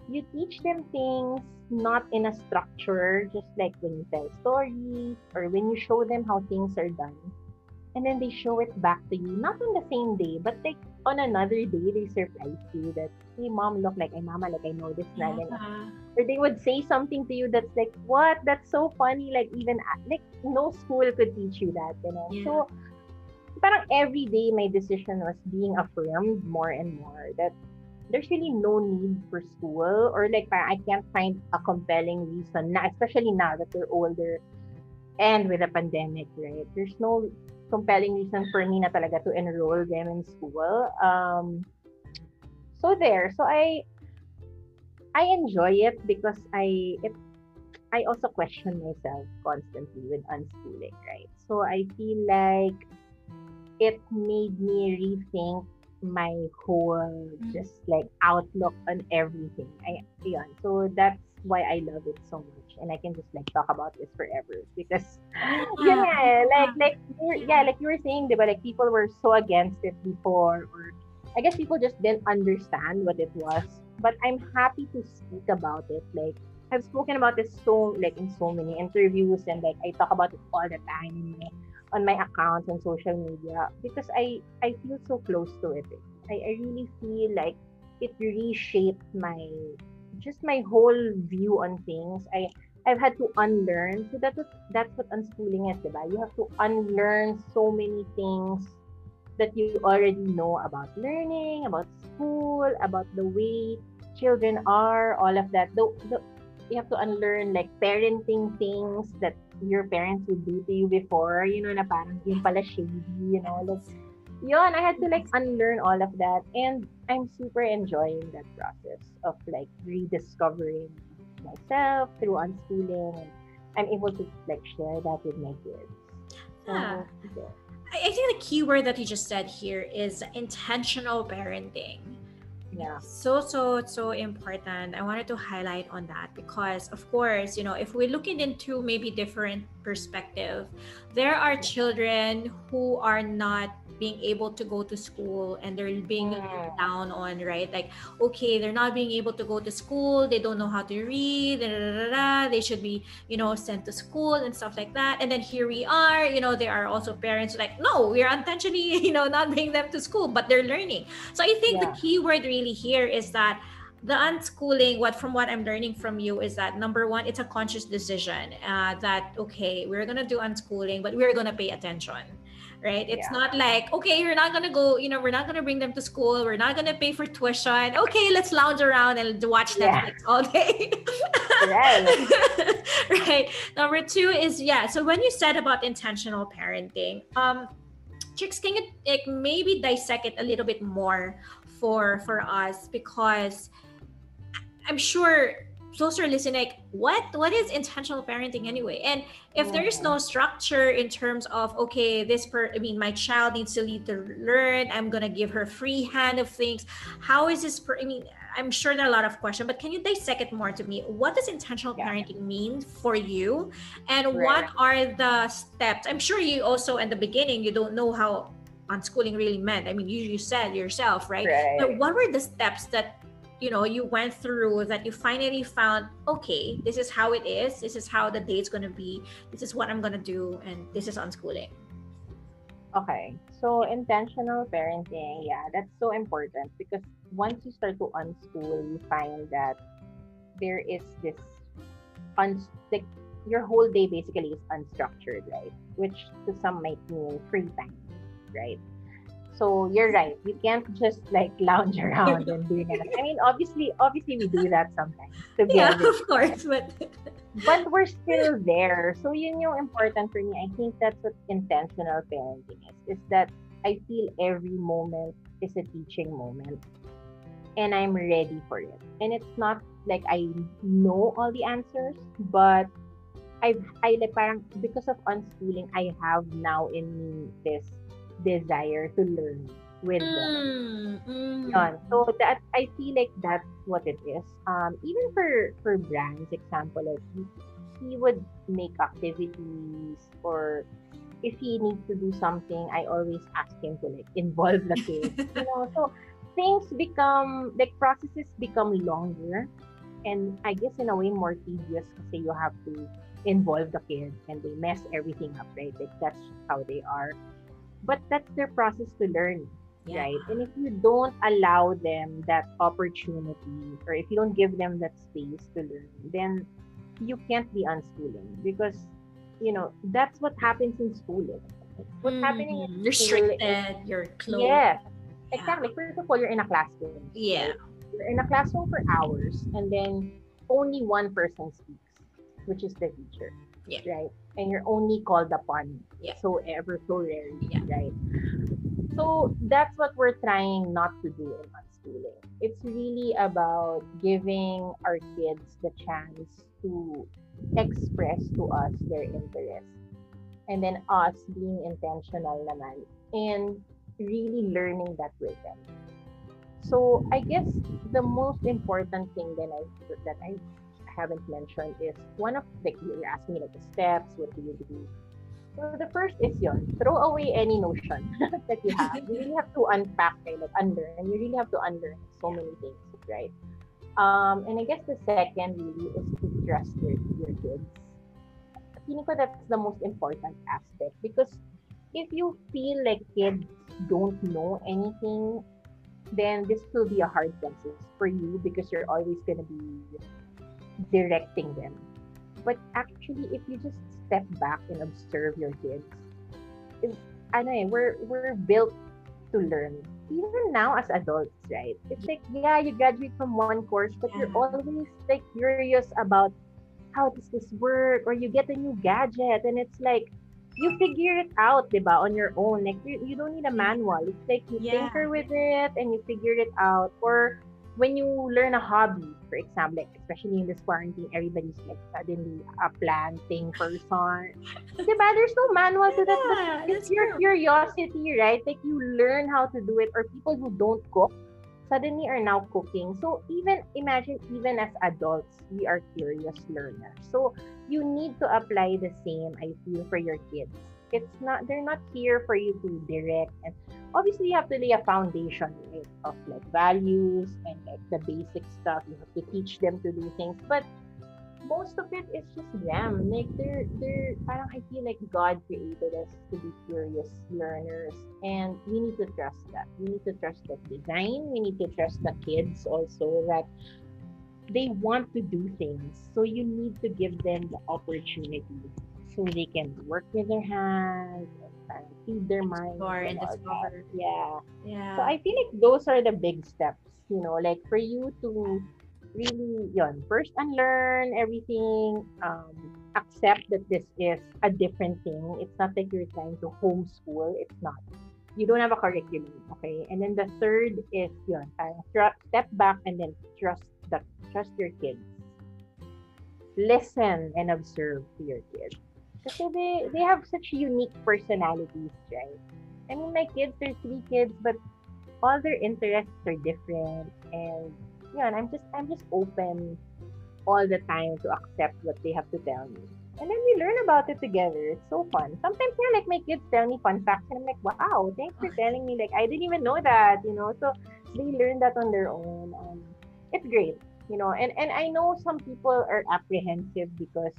you teach them things not in a structure, just like when you tell stories or when you show them how things are done. And then they show it back to you, not on the same day, but like on another day, they surprise you that, hey, mom, look like, hey, mama, like, I know this. Yeah. Or they would say something to you that's like, what? That's so funny. Like, even, ah, like, no school could teach you that, you know? Yeah. So, parang every day, my decision was being affirmed more and more that there's really no need for school or like I can't find a compelling reason na especially now that they're older and with the pandemic right? There's no compelling reason for me na talaga to enroll them in school. Um so there so I I enjoy it because I it I also question myself constantly with unschooling right? So I feel like it made me rethink my whole mm. just like outlook on everything. I yun. So that's why I love it so much. And I can just like talk about this forever because yeah, yeah like like yeah, like you were saying, but like people were so against it before or I guess people just didn't understand what it was. But I'm happy to speak about it. Like I've spoken about this so like in so many interviews and like I talk about it all the time on my account on social media because I I feel so close to it. I, I really feel like it reshaped my just my whole view on things. I I've had to unlearn. So that's what, that's what unschooling is, diba? You have to unlearn so many things that you already know about learning, about school, about the way children are, all of that. The, the, you have to unlearn like parenting things that your parents would do to you before, you know, na parang yung pala shady, you know, like, yun, I had to like unlearn all of that. And I'm super enjoying that process of like rediscovering myself through unschooling and i'm able to like share that with my kids yeah. So, I think the key word that you just said here is intentional parenting yeah. So so so important. I wanted to highlight on that because of course you know if we're looking into maybe different perspective there are children who are not being able to go to school and they're being mm. down on right like okay they're not being able to go to school they don't know how to read da, da, da, they should be you know sent to school and stuff like that and then here we are you know there are also parents like no we're intentionally you know not bringing them to school but they're learning so i think yeah. the key word really here is that the unschooling what from what i'm learning from you is that number one it's a conscious decision uh, that okay we're gonna do unschooling but we're gonna pay attention right? It's yeah. not like, okay, you're not gonna go, you know, we're not gonna bring them to school, we're not gonna pay for tuition. Okay, let's lounge around and watch Netflix yeah. all day. right. right. Number two is yeah. So when you said about intentional parenting, um, Trix, can you like maybe dissect it a little bit more for for us because I'm sure those are listening like what? What is intentional parenting anyway? And if there is no structure in terms of okay this per i mean my child needs to lead to learn i'm gonna give her free hand of things how is this per i mean i'm sure there are a lot of questions but can you dissect it more to me? What does intentional yeah. parenting mean for you? And right. what are the steps? I'm sure you also in the beginning you don't know how unschooling really meant. I mean you, you said yourself right? right. But what were the steps that you know you went through that you finally found okay this is how it is this is how the day is going to be this is what i'm going to do and this is unschooling. Okay so intentional parenting yeah that's so important because once you start to unschool you find that there is this un- like your whole day basically is unstructured right? Which to some might mean free time right so you're right. You can't just like lounge around and do that. I mean, obviously, obviously we do that sometimes. Together. Yeah, of course, but but we're still there. So yun yung important for me. I think that's what intentional parenting is. Is that I feel every moment is a teaching moment, and I'm ready for it. And it's not like I know all the answers, but I've I like parang because of unschooling, I have now in me this desire to learn with them. Mm, mm. So that I feel like that's what it is. Um, even for for brands, example, like he, he would make activities or if he needs to do something, I always ask him to like involve the kids. you know, so things become like processes become longer and I guess in a way more tedious because you have to involve the kids and they mess everything up, right? Like that's how they are but that's their process to learn yeah. right? And if you don't allow them that opportunity or if you don't give them that space to learn then you can't be unschooling because you know that's what happens in schooling. What's mm-hmm. happening in restricted is, you're closed. Yeah. exactly. First of all you're in a classroom yeah. you're in a classroom for hours and then only one person speaks which is the teacher yeah. right? And you're only called upon yeah. so ever so rarely, yeah. right? So that's what we're trying not to do in unschooling. It's really about giving our kids the chance to express to us their interest. And then us being intentional naman and really learning that with them. So I guess the most important thing that I that I haven't mentioned is one of like you're asking me like the steps, what do you do? So the first is yon, throw away any notion that you have. You really have to unpack, right? like unlearn. You really have to unlearn so many things, right? Um, and I guess the second really is to trust your, your kids. Feeling ko that's the most important aspect because if you feel like kids don't know anything, then this will be a hard process for you because you're always going to be directing them. But actually, if you just step back and observe your kids, it's, ano eh, we're, we're built to learn. Even now as adults, right? It's like, yeah, you graduate from one course, but you're always like curious about how does this work? Or you get a new gadget and it's like, you figure it out, diba, on your own. Like, you, you don't need a manual. It's like you yeah. tinker with it and you figure it out. Or when you learn a hobby, for example, like especially in this quarantine, everybody's like suddenly a planting person. diba? There's no manual to that. Yeah, but it's your true. curiosity, right? Like you learn how to do it, or people who don't cook suddenly are now cooking. So even imagine, even as adults, we are curious learners. So you need to apply the same, I feel, for your kids. It's not they're not here for you to direct and obviously you have to lay a foundation right, of like values and like the basic stuff. You have to teach them to do things. But most of it is just them. Like they're they're parang I feel like God created us to be curious learners and we need to trust that. We need to trust the design. We need to trust the kids also that they want to do things. So you need to give them the opportunity so they can work with their hands and parang feed their mind. Explore and discover. Yeah. Yeah. So I feel like those are the big steps, you know, like for you to really, yon, first unlearn everything, um, accept that this is a different thing. It's not like you're trying to homeschool. It's not. You don't have a curriculum, okay? And then the third is, yon, parang tr- step back and then trust the trust your kids. Listen and observe to your kids. Kasi they, they have such unique personalities, right? I mean, my kids, there's three kids, but all their interests are different. And yeah and i'm just i'm just open all the time to accept what they have to tell me. And then we learn about it together. It's so fun. Sometimes yeah like my kids tell me fun facts and i'm like wow thanks for telling me like i didn't even know that you know? So they learn that on their own. Um, it's great you know? And and i know some people are apprehensive because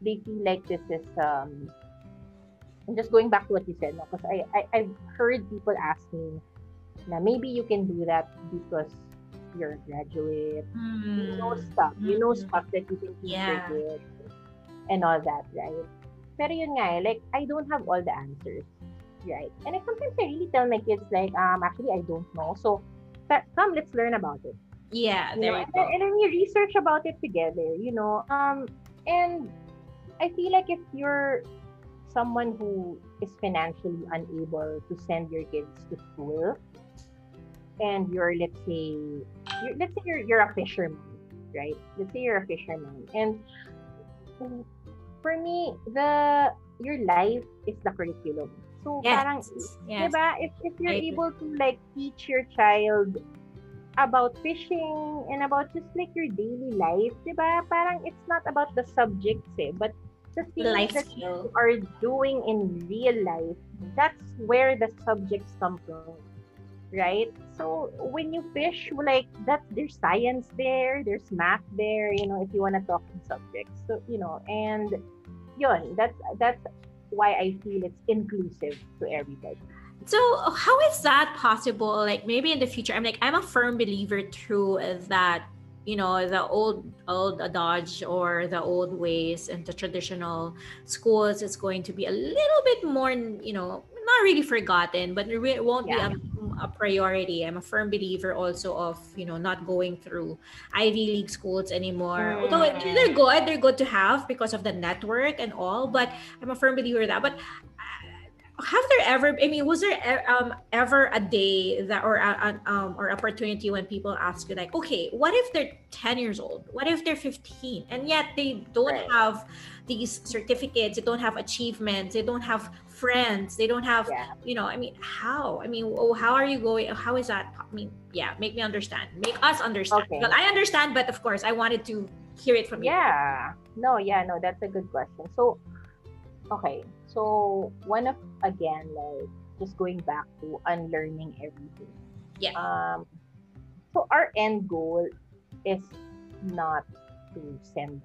they feel like this is um I'm just going back to what you said, because I, I I've heard people ask me, na maybe you can do that because you're a graduate, you know Mm. stuff, you know Mm. stuff that you can teach Yeah. kids and all that, right? Pero yun nga eh, like, I don't have all the answers, right? And I, sometimes I really tell my kids, like, um, actually, I don't know. So, ta- come, let's learn about it. Yeah, You there know? and, then, and then you research about it together, you know? Um, and I feel like if you're someone who is financially unable to send your kids to school, and you're let's say you're, let's say you're, you're a fisherman right let's say you're a fisherman and for me the your life is the curriculum so parang Yes. Yes. diba if, if you're I able to like teach your child about fishing and about just like your daily life diba parang it's not about the subjects eh but the things Life that skill. you are doing in real life that's where the subjects come from right so when you fish like that there's science there there's math there you know if you want to talk in subjects so you know and yun that's that's why i feel it's inclusive to everybody So how is that possible? Like maybe in the future, I'm like I'm a firm believer too that you know the old old adage or the old ways and the traditional schools is going to be a little bit more you know not really forgotten but it won't Yeah. be a, a priority i'm a firm believer also of you know not going through ivy league schools anymore although Mm. they're good they're good to have because of the network and all but i'm a firm believer of that but have there ever i mean was there um, ever a day that or a, an, um, or opportunity when people ask you like okay what if they're 10 years old what if they're 15 and yet they don't Right. have these certificates they don't have achievements they don't have friends they don't have yeah you know i mean how i mean oh, how are you going how is that i mean yeah make me understand make us understand Okay. well i understand but of course i wanted to hear it from you Yeah. No, yeah, no, that's a good question. So, okay. So, one of, again, like, just going back to unlearning everything. Yeah. Um, so, our end goal is not to send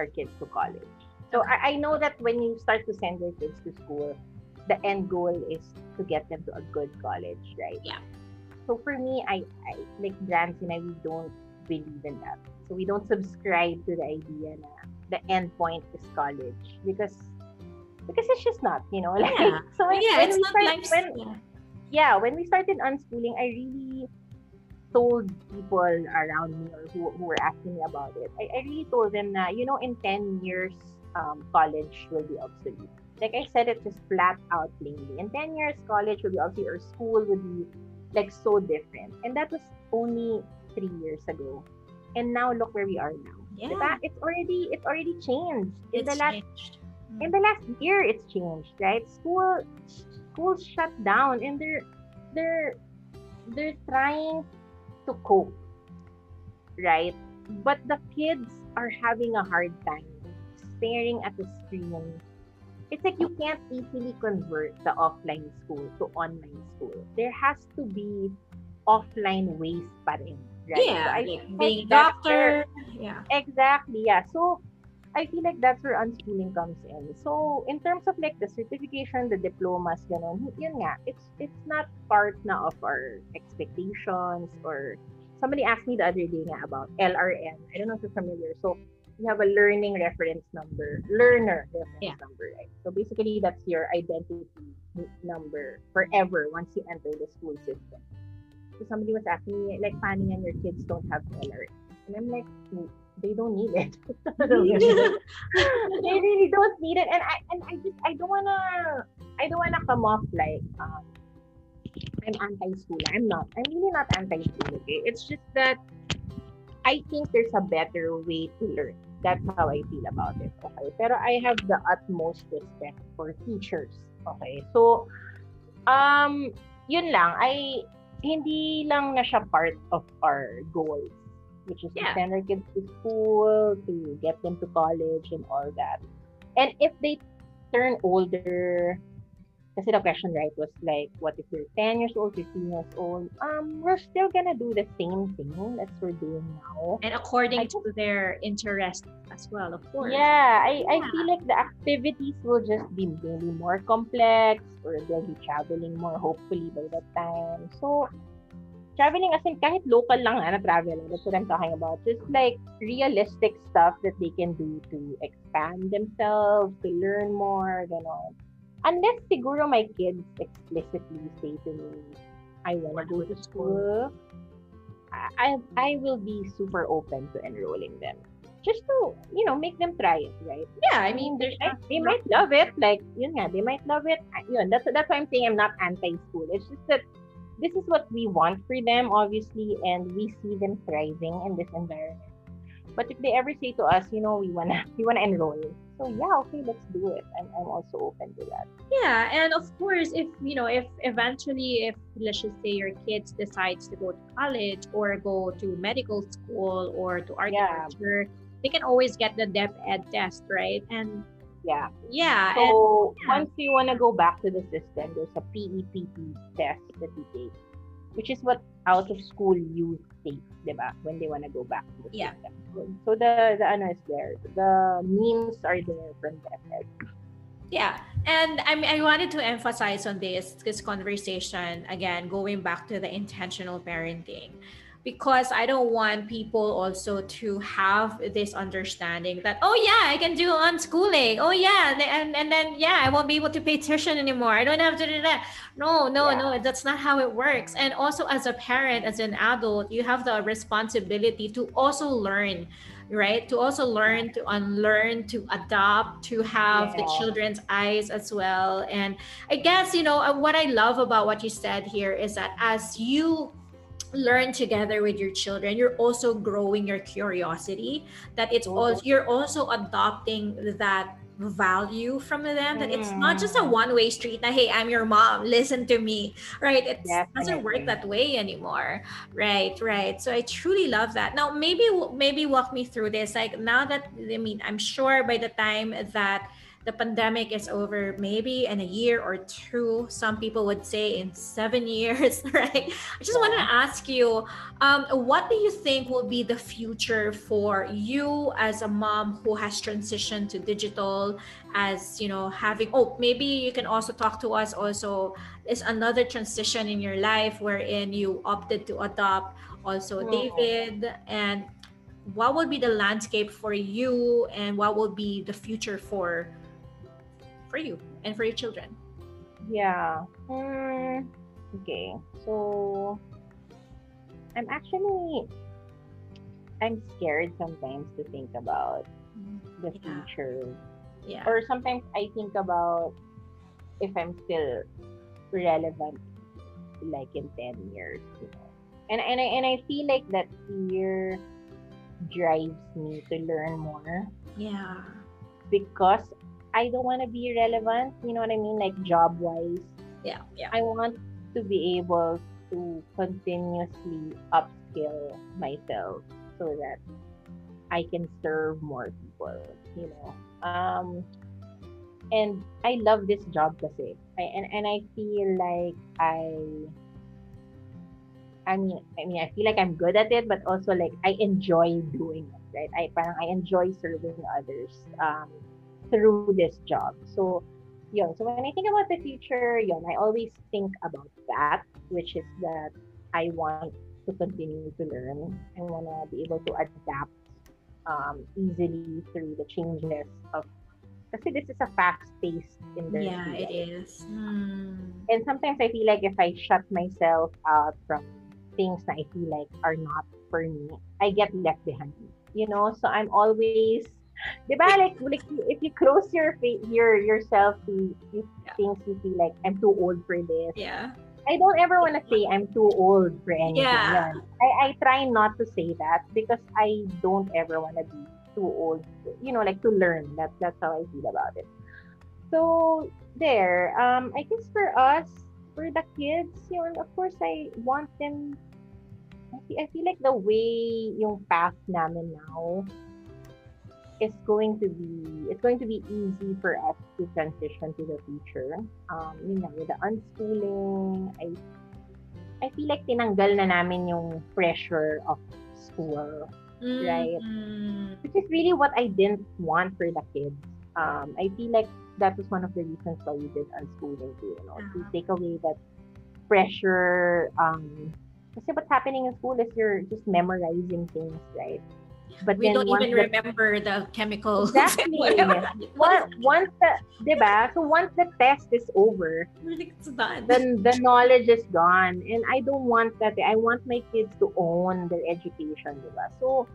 our kids to college. So, I, I know that when you start to send your kids to school, the end goal is to get them to a good college, right? Yeah. So, for me, I, I like Grants and I, we don't believe in that. So we don't subscribe to the idea na the end point is college because because it's just not, you know. Like Yeah. so when, yeah when it's we not start, life when yeah. when we started unschooling, I really told people around me or who, who were asking me about it. I, I really told them na, you know, in 10 years, um, college will be obsolete. Like I said it just flat out plainly. In 10 years, college will be obsolete or school will be like so different. And that was only three years ago. And now look where we are now. Yeah. Diba? It's already it's already changed. In It's the last changed. In the last year it's changed, right? School schools shut down and they're they're they're trying to cope. Right? But the kids are having a hard time staring at the screen. It's like you can't easily convert the offline school to online school. There has to be offline ways pa rin. Right? Yeah, So I like being doctor. Yeah. Exactly, yeah. So I feel like that's where unschooling comes in. So in terms of like the certification, the diplomas, ganon, yun nga, it's it's not part na of our expectations or somebody asked me the other day nga about LRN. I don't know if you're familiar. So you have a learning reference number, learner reference Yeah. number, right? So basically that's your identity number forever once you enter the school system. So somebody was asking me, like, paano yan your kids don't have LRN? And I'm like, "Mm, they don't need it. they really don't need it. And I and I just I don't wanna I don't wanna come off like um I'm anti-school. I'm not. I'm really not anti-school, okay? It's just that I think there's a better way to learn. That's how I feel about it. Okay. Pero I have the utmost respect for teachers. Okay. So um yun lang. I hindi lang na siya part of our goals which is Yeah. to send our kids to school, to get them to college and all that. And if they turn older, kasi the question, right, was like, what if you're 10 years old, 15 years old? Um, we're still gonna do the same thing as we're doing now. And according I to their interest as well, of course. Yeah, I, I feel like the activities will just be maybe more complex or they'll be traveling more hopefully by that time. So, traveling as in kahit local lang ah, na travel, that's what I'm talking about. Just like realistic stuff that they can do to expand themselves, to learn more, ganon. Unless siguro my kids explicitly say to me, I want to go to school, I, I will be super open to enrolling them. Just to, you know, make them try it, right? Yeah, I mean, they, they might love it. Like, yun nga, they might love it. Yun, that's, that's why I'm saying I'm not anti-school. It's just that this is what we want for them, obviously, and we see them thriving in this environment. But if they ever say to us, you know, we wanna we wanna enroll, so yeah, okay, let's do it. I'm, I'm also open to that. Yeah, and of course, if you know, if eventually, if let's just say your kids decides to go to college or go to medical school or to architecture, they can always get the DEP Ed test, right? And Yeah. yeah, and So yeah. once you wanna go back to the system, there's a PEPT test that you take, which is what out of school youth take, diba? When they wanna go back to the Yeah. system. So the the ano is there. The means are there from the FED. Yeah, and I mean, I wanted to emphasize on this this conversation again, going back to the intentional parenting, because I don't want people also to have this understanding that oh yeah, I can do unschooling. Oh yeah, and and then yeah, I won't be able to pay tuition anymore. I don't have to do that. No, no, Yeah. no, that's not how it works. And also, as a parent, as an adult, you have the responsibility to also learn right to also learn to unlearn to adopt to have the children's eyes as well and i guess you know uh, what i love about what you said here is that as you learn together with your children. You're also growing your curiosity that it's also you're also adopting that value from them that it's not just a Mm. one-way street na hey i'm your mom listen to me right? It doesn't work that way anymore. Right right. So i truly love that. Now maybe maybe walk me through this. Like now that i mean i'm sure by the time that the pandemic is over maybe in a year or two some people would say in seven years right? I just want to ask you um, what do you think will be the future for you as a mom who has transitioned to digital as you know having oh maybe you can also talk to us also is another transition in your life wherein you opted to adopt also david? And what will be the landscape for you and what will be the future for for you and for your children Yeah. Hmm. Okay. So I'm actually I'm scared sometimes to think about the Yeah. future. yeah Or sometimes I think about if I'm still relevant like in 10 years, you know. And and I and I feel like that fear drives me to learn more Yeah. because I don't want to be irrelevant, you know what I mean? Like job wise. Yeah. Yeah. I want to be able to continuously upskill myself so that I can serve more people, you know. Um and I love this job kasi. I, and and I feel like I I mean I mean I feel like I'm good at it but also like I enjoy doing it, right? I parang I enjoy serving others um through this job. So yun. So when I think about the future, yun, I always think about that, which is that I want to continue to learn. I want to be able to adapt um, easily through the changes of kasi this is a fast-paced industry. Yeah, it is. Hmm. And sometimes I feel like if I shut myself out from things that I feel like are not for me, I get left behind. You know, so I'm always, di ba, like, like if you close your your yourself to you Yeah. things you feel like I'm too old for this. Yeah. I don't ever want to say I'm too old for anything. Yeah. Yan. I, I try not to say that because I don't ever want to be too old. You know, like to learn. That that's how I feel about it. So there. Um, I guess for us, for the kids, you know, of course, I want them. I feel, I feel like the way yung path namin now is going to be it's going to be easy for us to transition to the future. Um, yun nga, with the unschooling, I I feel like tinanggal na namin yung pressure of school, Right. Mm. which is really what I didn't want for the kids. Um, I feel like that was one of the reasons why we did unschooling too, you know, to Uh-huh. take away that pressure. Um, kasi what's happening in school is you're just memorizing things, right? But We then don't even the- remember the chemicals. Exactly. Once, once the, diba? So once the test is over, It's done. the, the knowledge is gone. And I don't want that. Eh. I want my kids to own their education, diba? So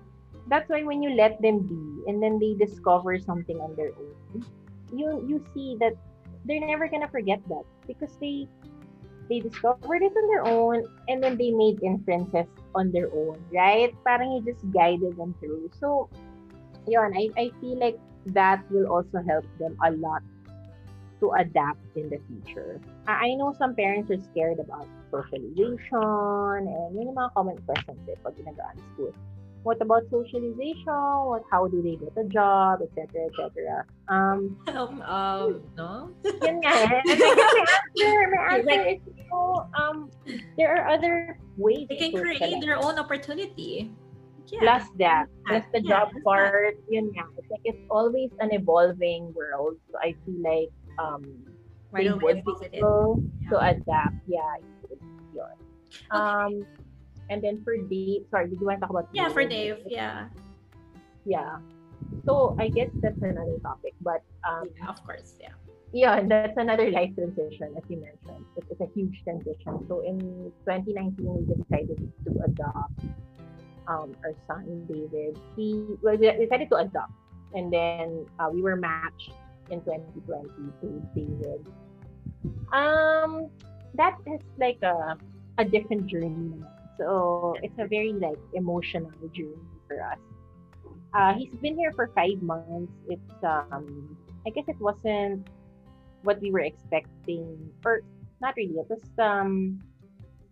that's why when you let them be and then they discover something on their own, you you see that they're never gonna forget that because they they discovered it on their own and then they made inferences on their own, right? Parang you just guided them through. So, yun, I, I feel like that will also help them a lot to adapt in the future. I I know some parents are scared about socialization and yun yung mga common questions eh pag ginagawa school. What about socialization? What, how do they get a job, etc., etc. Um, um, um, no? yun nga eh. And I guess my answer, my answer is, you know, um, there are other ways They can create their own opportunity. Yeah. Plus that, plus the Yeah, job part, yun nga. It's like it's always an evolving world. So I feel like um, Right they would be able to Yeah. adapt. Yeah, yun. Um, and then for Dave, sorry, did you want to talk about Yeah, for Dave. Yeah. Yeah. So I guess that's another topic, but um, yeah, of course. Yeah. yeah, that's another life transition, as you mentioned. It's, it's a huge transition. So in 2019, we decided to adopt um, our son David. He well, we decided to adopt, and then uh, we were matched in 2020 to David. Um, that is like a a different journey. So it's a very like emotional journey for us. Uh, he's been here for five months. It's um, I guess it wasn't what we were expecting, or not really. It was um,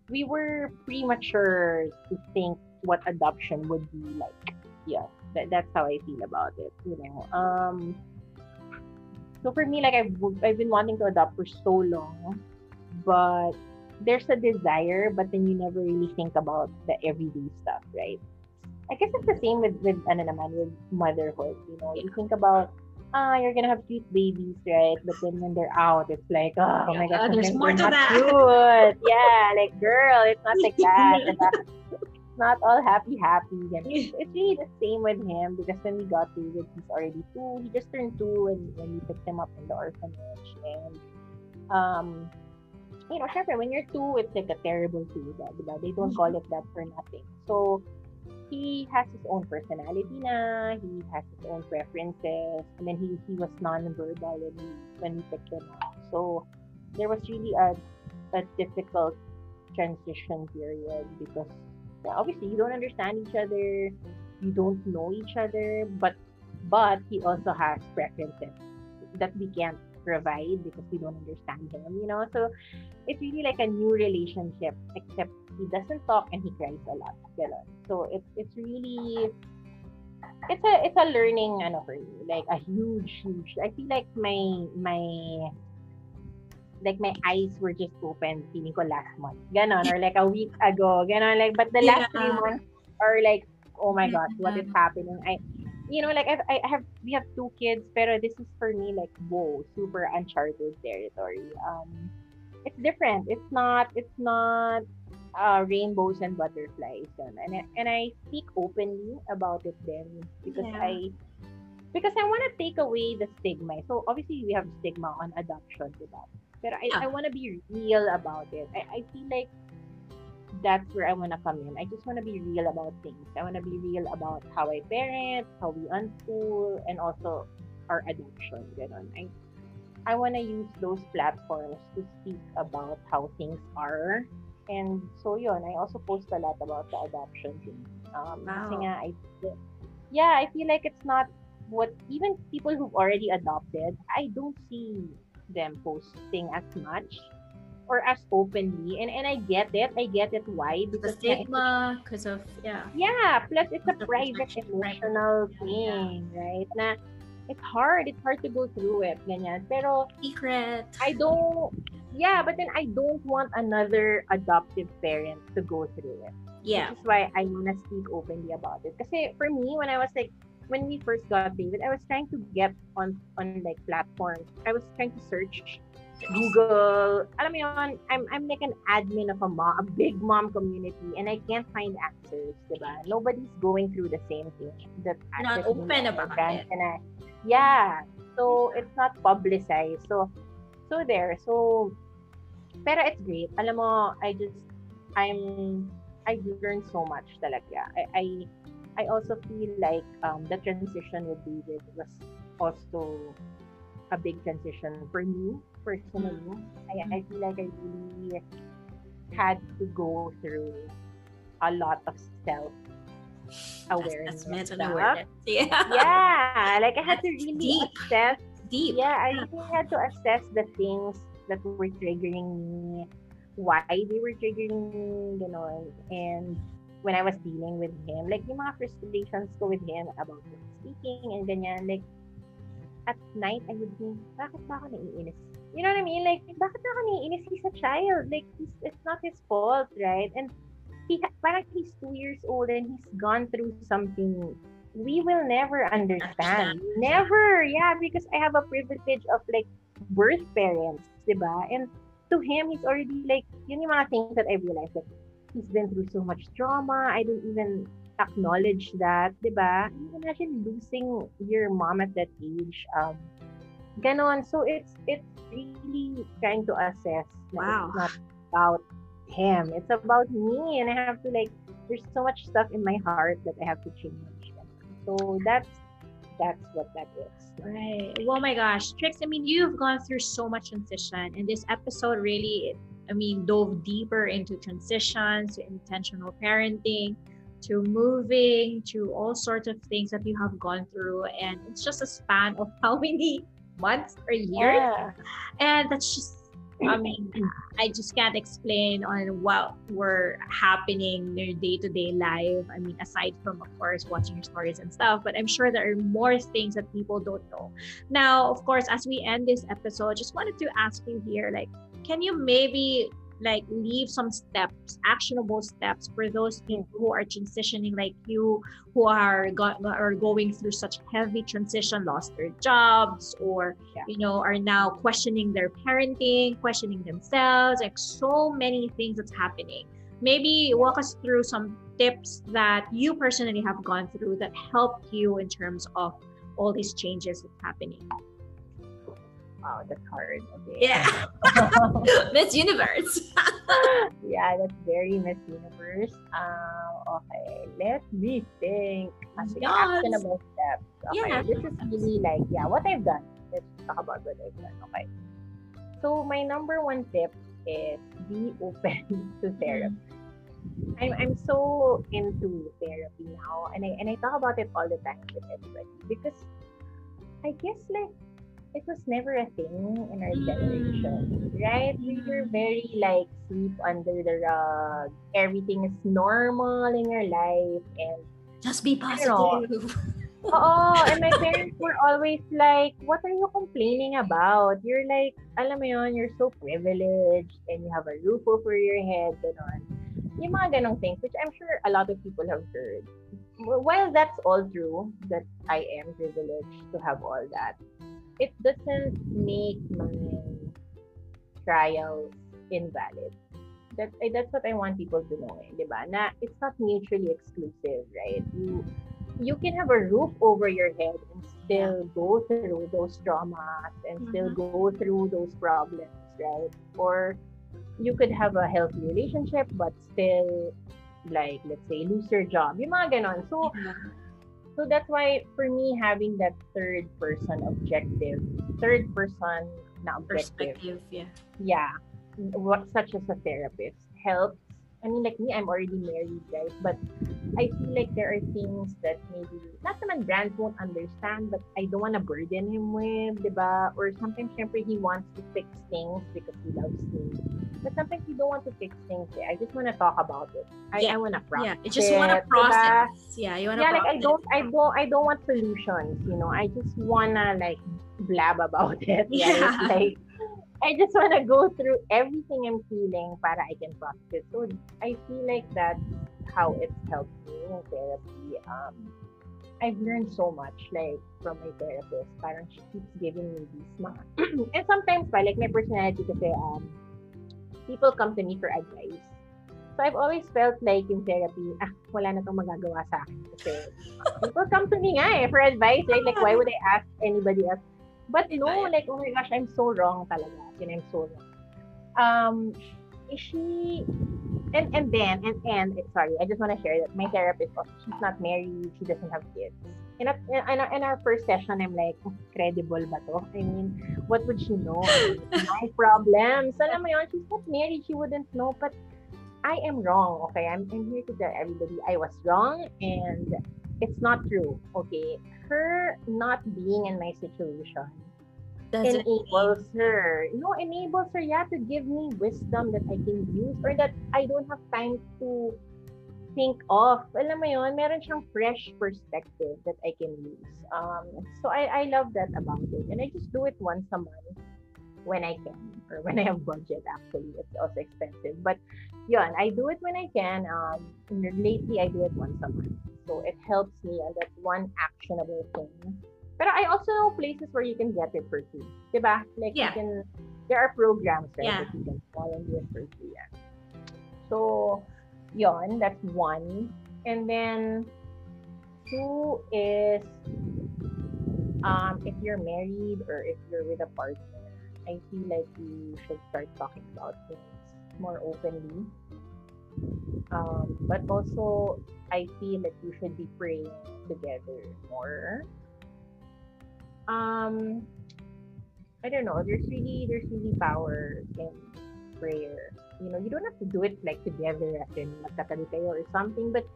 we were premature to think what adoption would be like. Yeah, that, that's how I feel about it. You know, um, so for me, like I've I've been wanting to adopt for so long, but there's a desire, but then you never really think about the everyday stuff, right? I guess it's the same with with ano naman with motherhood. You know, you think about ah, you're gonna have cute babies, right? But then when they're out, it's like, oh, my god, gosh, there's more to that. Cute. Yeah, like girl, it's not like that. It's not all happy, happy. It's really the same with him because when we got David, he's already two. He just turned two when when we picked him up in the orphanage, and um. You know, syempre, when you're two, it's like a terrible two, diba? They don't mm-hmm. call it that for nothing. So, he has his own personality na, he has his own preferences, and then he, he was non-verbal when we, when we picked him up. So, there was really a, a difficult transition period because obviously you don't understand each other, you don't know each other, but but he also has preferences that we can't provide because we don't understand him, you know. So it's really like a new relationship, except he doesn't talk and he cries a lot. Ganun. So it's it's really it's a it's a learning ano for me, like a huge huge. I feel like my my like my eyes were just opened feeling ko last month. Ganon or like a week ago. Ganon like but the last three months are like oh my god, what is Mhm. happening? I you know like I, I have we have two kids pero this is for me like whoa super uncharted territory um it's different it's not it's not uh, rainbows and butterflies yun. and I, and I speak openly about it then because Yeah. I because I want to take away the stigma so obviously we have stigma on adoption diba? pero I, Yeah. I want to be real about it I, I feel like that's where I want to come in. I just want to be real about things. I want to be real about how I parent, how we unschool, and also our adoption. Ganon. I, I want to use those platforms to speak about how things are. And so yun, I also post a lot about the adoption thing. Um, kasi Wow. nga, I, yeah, I feel like it's not what, even people who've already adopted, I don't see them posting as much or as openly. And and I get it. I get it why. Because a stigma, because of yeah. yeah, plus it's a private emotional Yeah. thing, right? Na it's hard, it's hard to go through it, ganyan. Pero Secret. I don't yeah, but then I don't want another adoptive parent to go through it. Yeah. Which is why I wanna speak openly about it. Kasi for me, when I was like when we first got David, I was trying to get on on like platforms. I was trying to search Google. Alam mo yun, I'm, I'm like an admin of a mom, a big mom community, and I can't find answers, diba? Nobody's going through the same thing. That Not open about it. And I, yeah. So, it's not publicized. So, so there. So, pero it's great. Alam mo, I just, I'm, I learned so much talaga. I, I, I also feel like um, the transition with David was also a big transition for me personally. Mm-hmm. I, I feel like I really had to go through a lot of self awareness. And stuff. awareness. Yeah. Yeah, like I had to That's really deep. assess Deep. yeah, I really had to assess the things that were triggering me, why they were triggering me, you know, And when I was dealing with him, like yung mga frustrations ko with him about speaking and ganyan, like at night I would think, bakit ba ako naiinis? You know what I mean? Like, bakit ba ako? He's a child. Like, it's not his fault, right? And he, parang he's two years old and he's gone through something we will never understand. Never, yeah, because I have a privilege of like birth parents, diba? And to him, he's already like, yun yung mga things that I realized. Like, he's been through so much trauma. I didn't even acknowledge that, diba? Imagine losing your mom at that age. Um, ganon. So it's it's really trying to assess. Wow. It's not about him. It's about me, and I have to like. There's so much stuff in my heart that I have to change. So that's that's what that is. Right. Oh my gosh, Trix, I mean, you've gone through so much transition, and this episode really, I mean, dove deeper into transitions, to intentional parenting, to moving, to all sorts of things that you have gone through. And it's just a span of how many months or years? Yeah. And that's just, I mean, I just can't explain on what were happening in your day-to-day life. I mean, aside from, of course, watching your stories and stuff, but I'm sure there are more things that people don't know. Now, of course, as we end this episode, just wanted to ask you here, like, can you maybe like leave some steps, actionable steps for those people who are transitioning like you, who are go- are going through such heavy transition, lost their jobs, or Yeah. you know are now questioning their parenting, questioning themselves, like so many things that's happening. Maybe walk us through some tips that you personally have gone through that helped you in terms of all these changes that's happening. Wow, that's hard. Okay. Yeah. Miss Universe. yeah, that's very Miss Universe. Um, okay, let me think. Kasi Yes. actionable steps. Okay, Yeah. this is really like, yeah, what I've done. Let's talk about what I've done. Okay. So, my number one tip is be open to therapy. I'm I'm so into therapy now, and I and I talk about it all the time with everybody because I guess like it was never a thing in our generation, mm. right? We were very like sleep under the rug. Everything is normal in your life, and Just be positive. Oo, and my parents were always like, what are you complaining about? You're like, alam mo yun, you're so privileged and you have a roof over your head, gano'n. Yung mga ganong things, which I'm sure a lot of people have heard. While that's all true, that I am privileged to have all that, it doesn't make my trials invalid. That, eh, that's what I want people to know, eh, di ba? Na it's not mutually exclusive, right? You you can have a roof over your head and still go through those traumas and still go through those problems, right? Or you could have a healthy relationship but still like let's say lose your job. Yung mga ganon. So so that's why for me having that third person objective, third person na objective, Perspective, yeah. yeah, what such as a therapist helps. I mean, like me, I'm already married, guys, but I feel like there are things that maybe not naman brands won't understand, but I don't want to burden him with, diba? Or sometimes, syempre, he wants to fix things because he loves me. But sometimes you don't want to fix things. Eh. I just want to talk about it. I, Yeah. I want to process. Yeah, you just want to it, diba? process. Yeah, you want to yeah, like I don't, I don't, I don't want solutions. You know, I just wanna like blab about it. Yeah. Like, I just wanna go through everything I'm feeling para I can process it. So I feel like that's how it's helped me in therapy. Um, I've learned so much like from my therapist. Parang she keeps giving me these mga and sometimes pa like my personality kasi um people come to me for advice. So I've always felt like yung therapy, ah, wala na tong magagawa sa akin. Kasi people come to me nga eh for advice, right? Like, why would I ask anybody else? But no, like, oh my gosh, I'm so wrong talaga. Yun, I'm so wrong. Um, is she, and, and then, and, and, sorry, I just want to share that my therapist, also, she's not married, she doesn't have kids. In, a, in, our, in our first session, I'm like, "Oh, credible ba to? I mean, what would she know? My problems. Alam mo yun, she's not married, she wouldn't know. But I am wrong, okay? I'm, I'm here to tell everybody I was wrong and it's not true, okay? Her not being in my situation Doesn't enables her, no, enables her, yeah, to give me wisdom that I can use or that I don't have time to think of. Alam mo yun, meron siyang fresh perspective that I can use. Um, so I, I love that about it. And I just do it once a month when I can or when I have budget actually. It's also expensive. But yun, I do it when I can. Um, lately, I do it once a month. So it helps me and that's one actionable thing. But I also know places where you can get it for free. Diba? Like Yeah. you can, there are programs right, Yeah. that you can volunteer for free. Yeah. So, yon, that's one. And then two is um, if you're married or if you're with a partner, I feel like you should start talking about things more openly. Um, but also, I feel that you should be praying together more. Um, I don't know. There's really there's really power in prayer. You know, you don't have to do it like together as in or something, but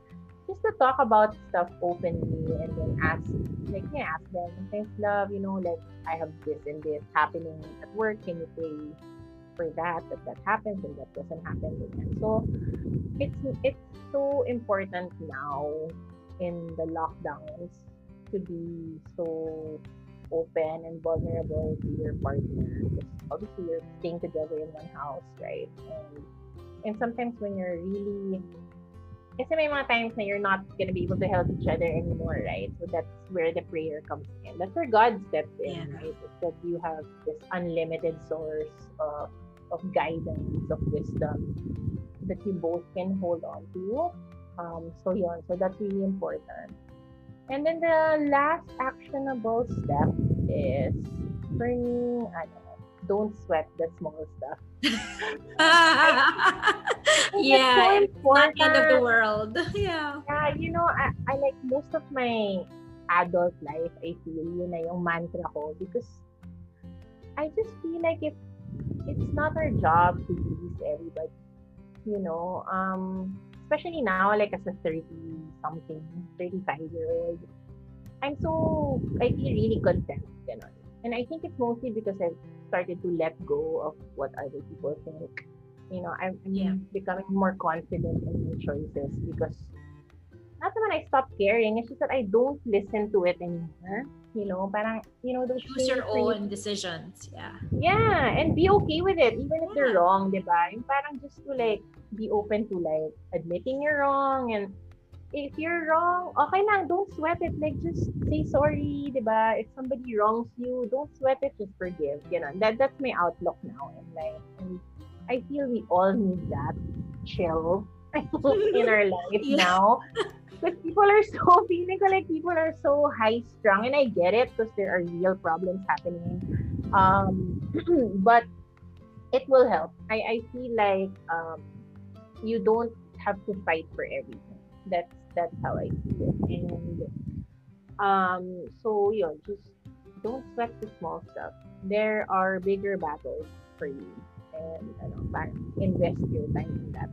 just to talk about stuff openly and then ask like yeah, ask them, thanks love, you know, like I have this and this happening at work, can you pray for that, that that happens and that doesn't happen again. So it's it's so important now in the lockdowns to be so open and vulnerable to your partner because obviously you're staying together in one house, right? And and sometimes when you're really kasi may mga times na you're not gonna be able to help each other anymore, right? So that's where the prayer comes in. That's where God steps in, Yeah. right? It's that you have this unlimited source of, of guidance, of wisdom that you both can hold on to. Um, so yun, so that's really important. And then the last actionable step is for me, ano, don't sweat the small stuff. yeah, It's not the end of the world. Yeah. Yeah, you know, I, I like most of my adult life, I feel yun na yung mantra ko because I just feel like if it's not our job to please everybody. You know, um, especially now, like as a 30 something, 35 year old, I'm so, I feel really content. You know? And I think it's mostly because I've started to let go of what other people think. You know, I'm, I'm Yeah. becoming more confident in my choices because not when I stopped caring, it's just that I don't listen to it anymore. You know, parang, you know, those Choose your you own decisions. Yeah. yeah, and be okay with it, even if they're Yeah. wrong, di ba? Yung parang just to like, be open to like, admitting you're wrong and if you're wrong, okay lang, don't sweat it. Like, just say sorry, di ba? If somebody wrongs you, don't sweat it, just forgive. You know, that, that's my outlook now in life. And I feel we all need that chill in our life Yeah. now. Because people are so, feeling ko like people are so high strung, and I get it because there are real problems happening. Um, but it will help. I, I feel like um, you don't have to fight for everything. That's that's how I see it. And um, so you know, just don't sweat the small stuff. There are bigger battles for you, and ano, parang invest your time in that.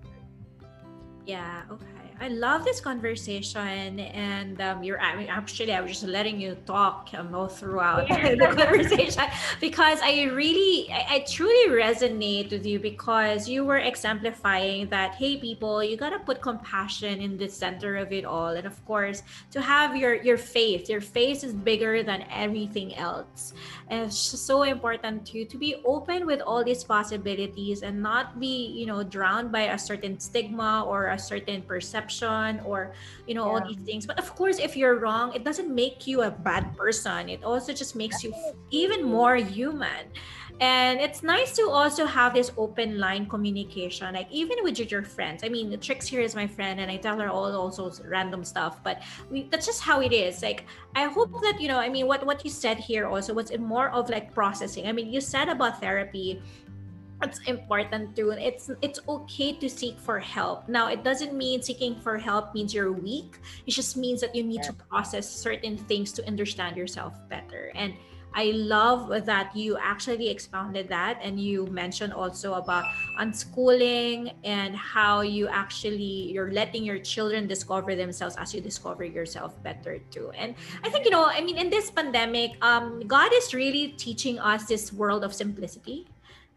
Yeah, okay. I love this conversation, and um, you're. I mean, actually, I was just letting you talk um, all throughout Yeah. the conversation because I really, I, I truly resonate with you because you were exemplifying that. Hey, people, you gotta put compassion in the center of it all, and of course, to have your your faith. Your faith is bigger than everything else, and it's so important to to be open with all these possibilities and not be, you know, drowned by a certain stigma or a certain perception or you know all these things. But of course if you're wrong it doesn't make you a bad person. It also just makes you even more human. And it's nice to also have this open line communication like even with your friends. I mean the Trix here is my friend and i tell her all also random stuff but we that's just how it is. Like i hope that you know i mean what what you said here also was more of like processing. I mean you said about therapy it's important too it's it's okay to seek for help. Now it doesn't mean seeking for help means you're weak. It just means that you need to process certain things to understand yourself better. And i love that you actually expounded that and you mentioned also about unschooling and how you actually you're letting your children discover themselves as you discover yourself better too. And i think you know i mean in this pandemic um god is really teaching us this world of simplicity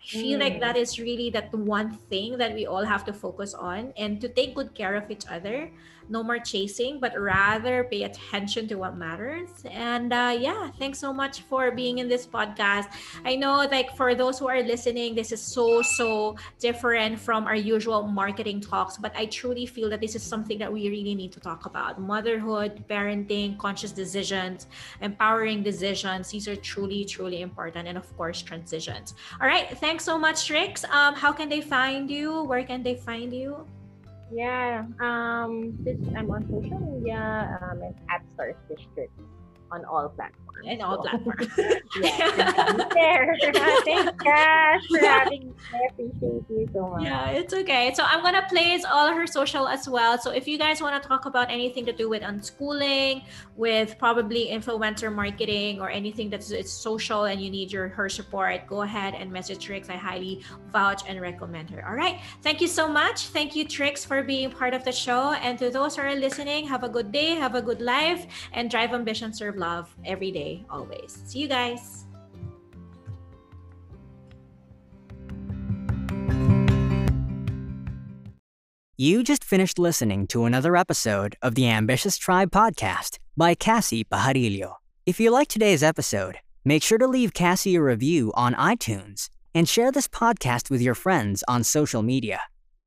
Feel like Mm. that is really that one thing that we all have to focus on and to take good care of each other. No more chasing, but rather pay attention to what matters. And uh, yeah, thanks so much for being in this podcast. I know, like, for those who are listening, this is so, so different from our usual marketing talks, but I truly feel that this is something that we really need to talk about motherhood, parenting, conscious decisions, empowering decisions. These are truly, truly important. And of course, transitions. All right. Thanks so much, Trix. Um, how can they find you? Where can they find you? Yeah. Um, this I'm on social media um, at Stars District on all platforms. And all So, platforms. yeah, there. Thanks, Cash, for having me. I appreciate you so much. Yeah, it's okay. So I'm gonna place all her social as well. So if you guys want to talk about anything to do with unschooling, with probably influencer marketing or anything that's it's social and you need your her support, go ahead and message Trix. I highly vouch and recommend her. All right. Thank you so much. Thank you, Trix, for being part of the show. And to those who are listening, have a good day, have a good life, and drive ambition, serve love every day, always. See you guys. You just finished listening to another episode of the Ambitious Tribe podcast by Kassy Pajarillo. If you liked today's episode, make sure to leave Kassy a review on iTunes and share this podcast with your friends on social media.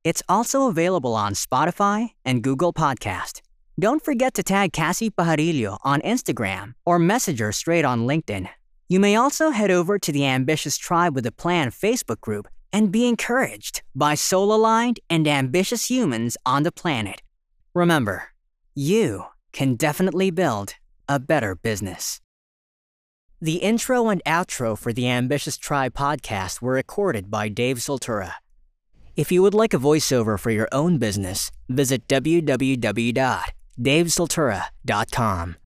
It's also available on Spotify and Google Podcast. Don't forget to tag Kassy Pajarillo on Instagram or message her straight on LinkedIn. You may also head over to the Ambitious Tribe with a Plan Facebook group and be encouraged by soul aligned and ambitious humans on the planet. Remember, you can definitely build a better business. The intro and outro for the Ambitious Tribe podcast were recorded by Dave Soltura. If you would like a voiceover for your own business, visit www.davesoltura.com.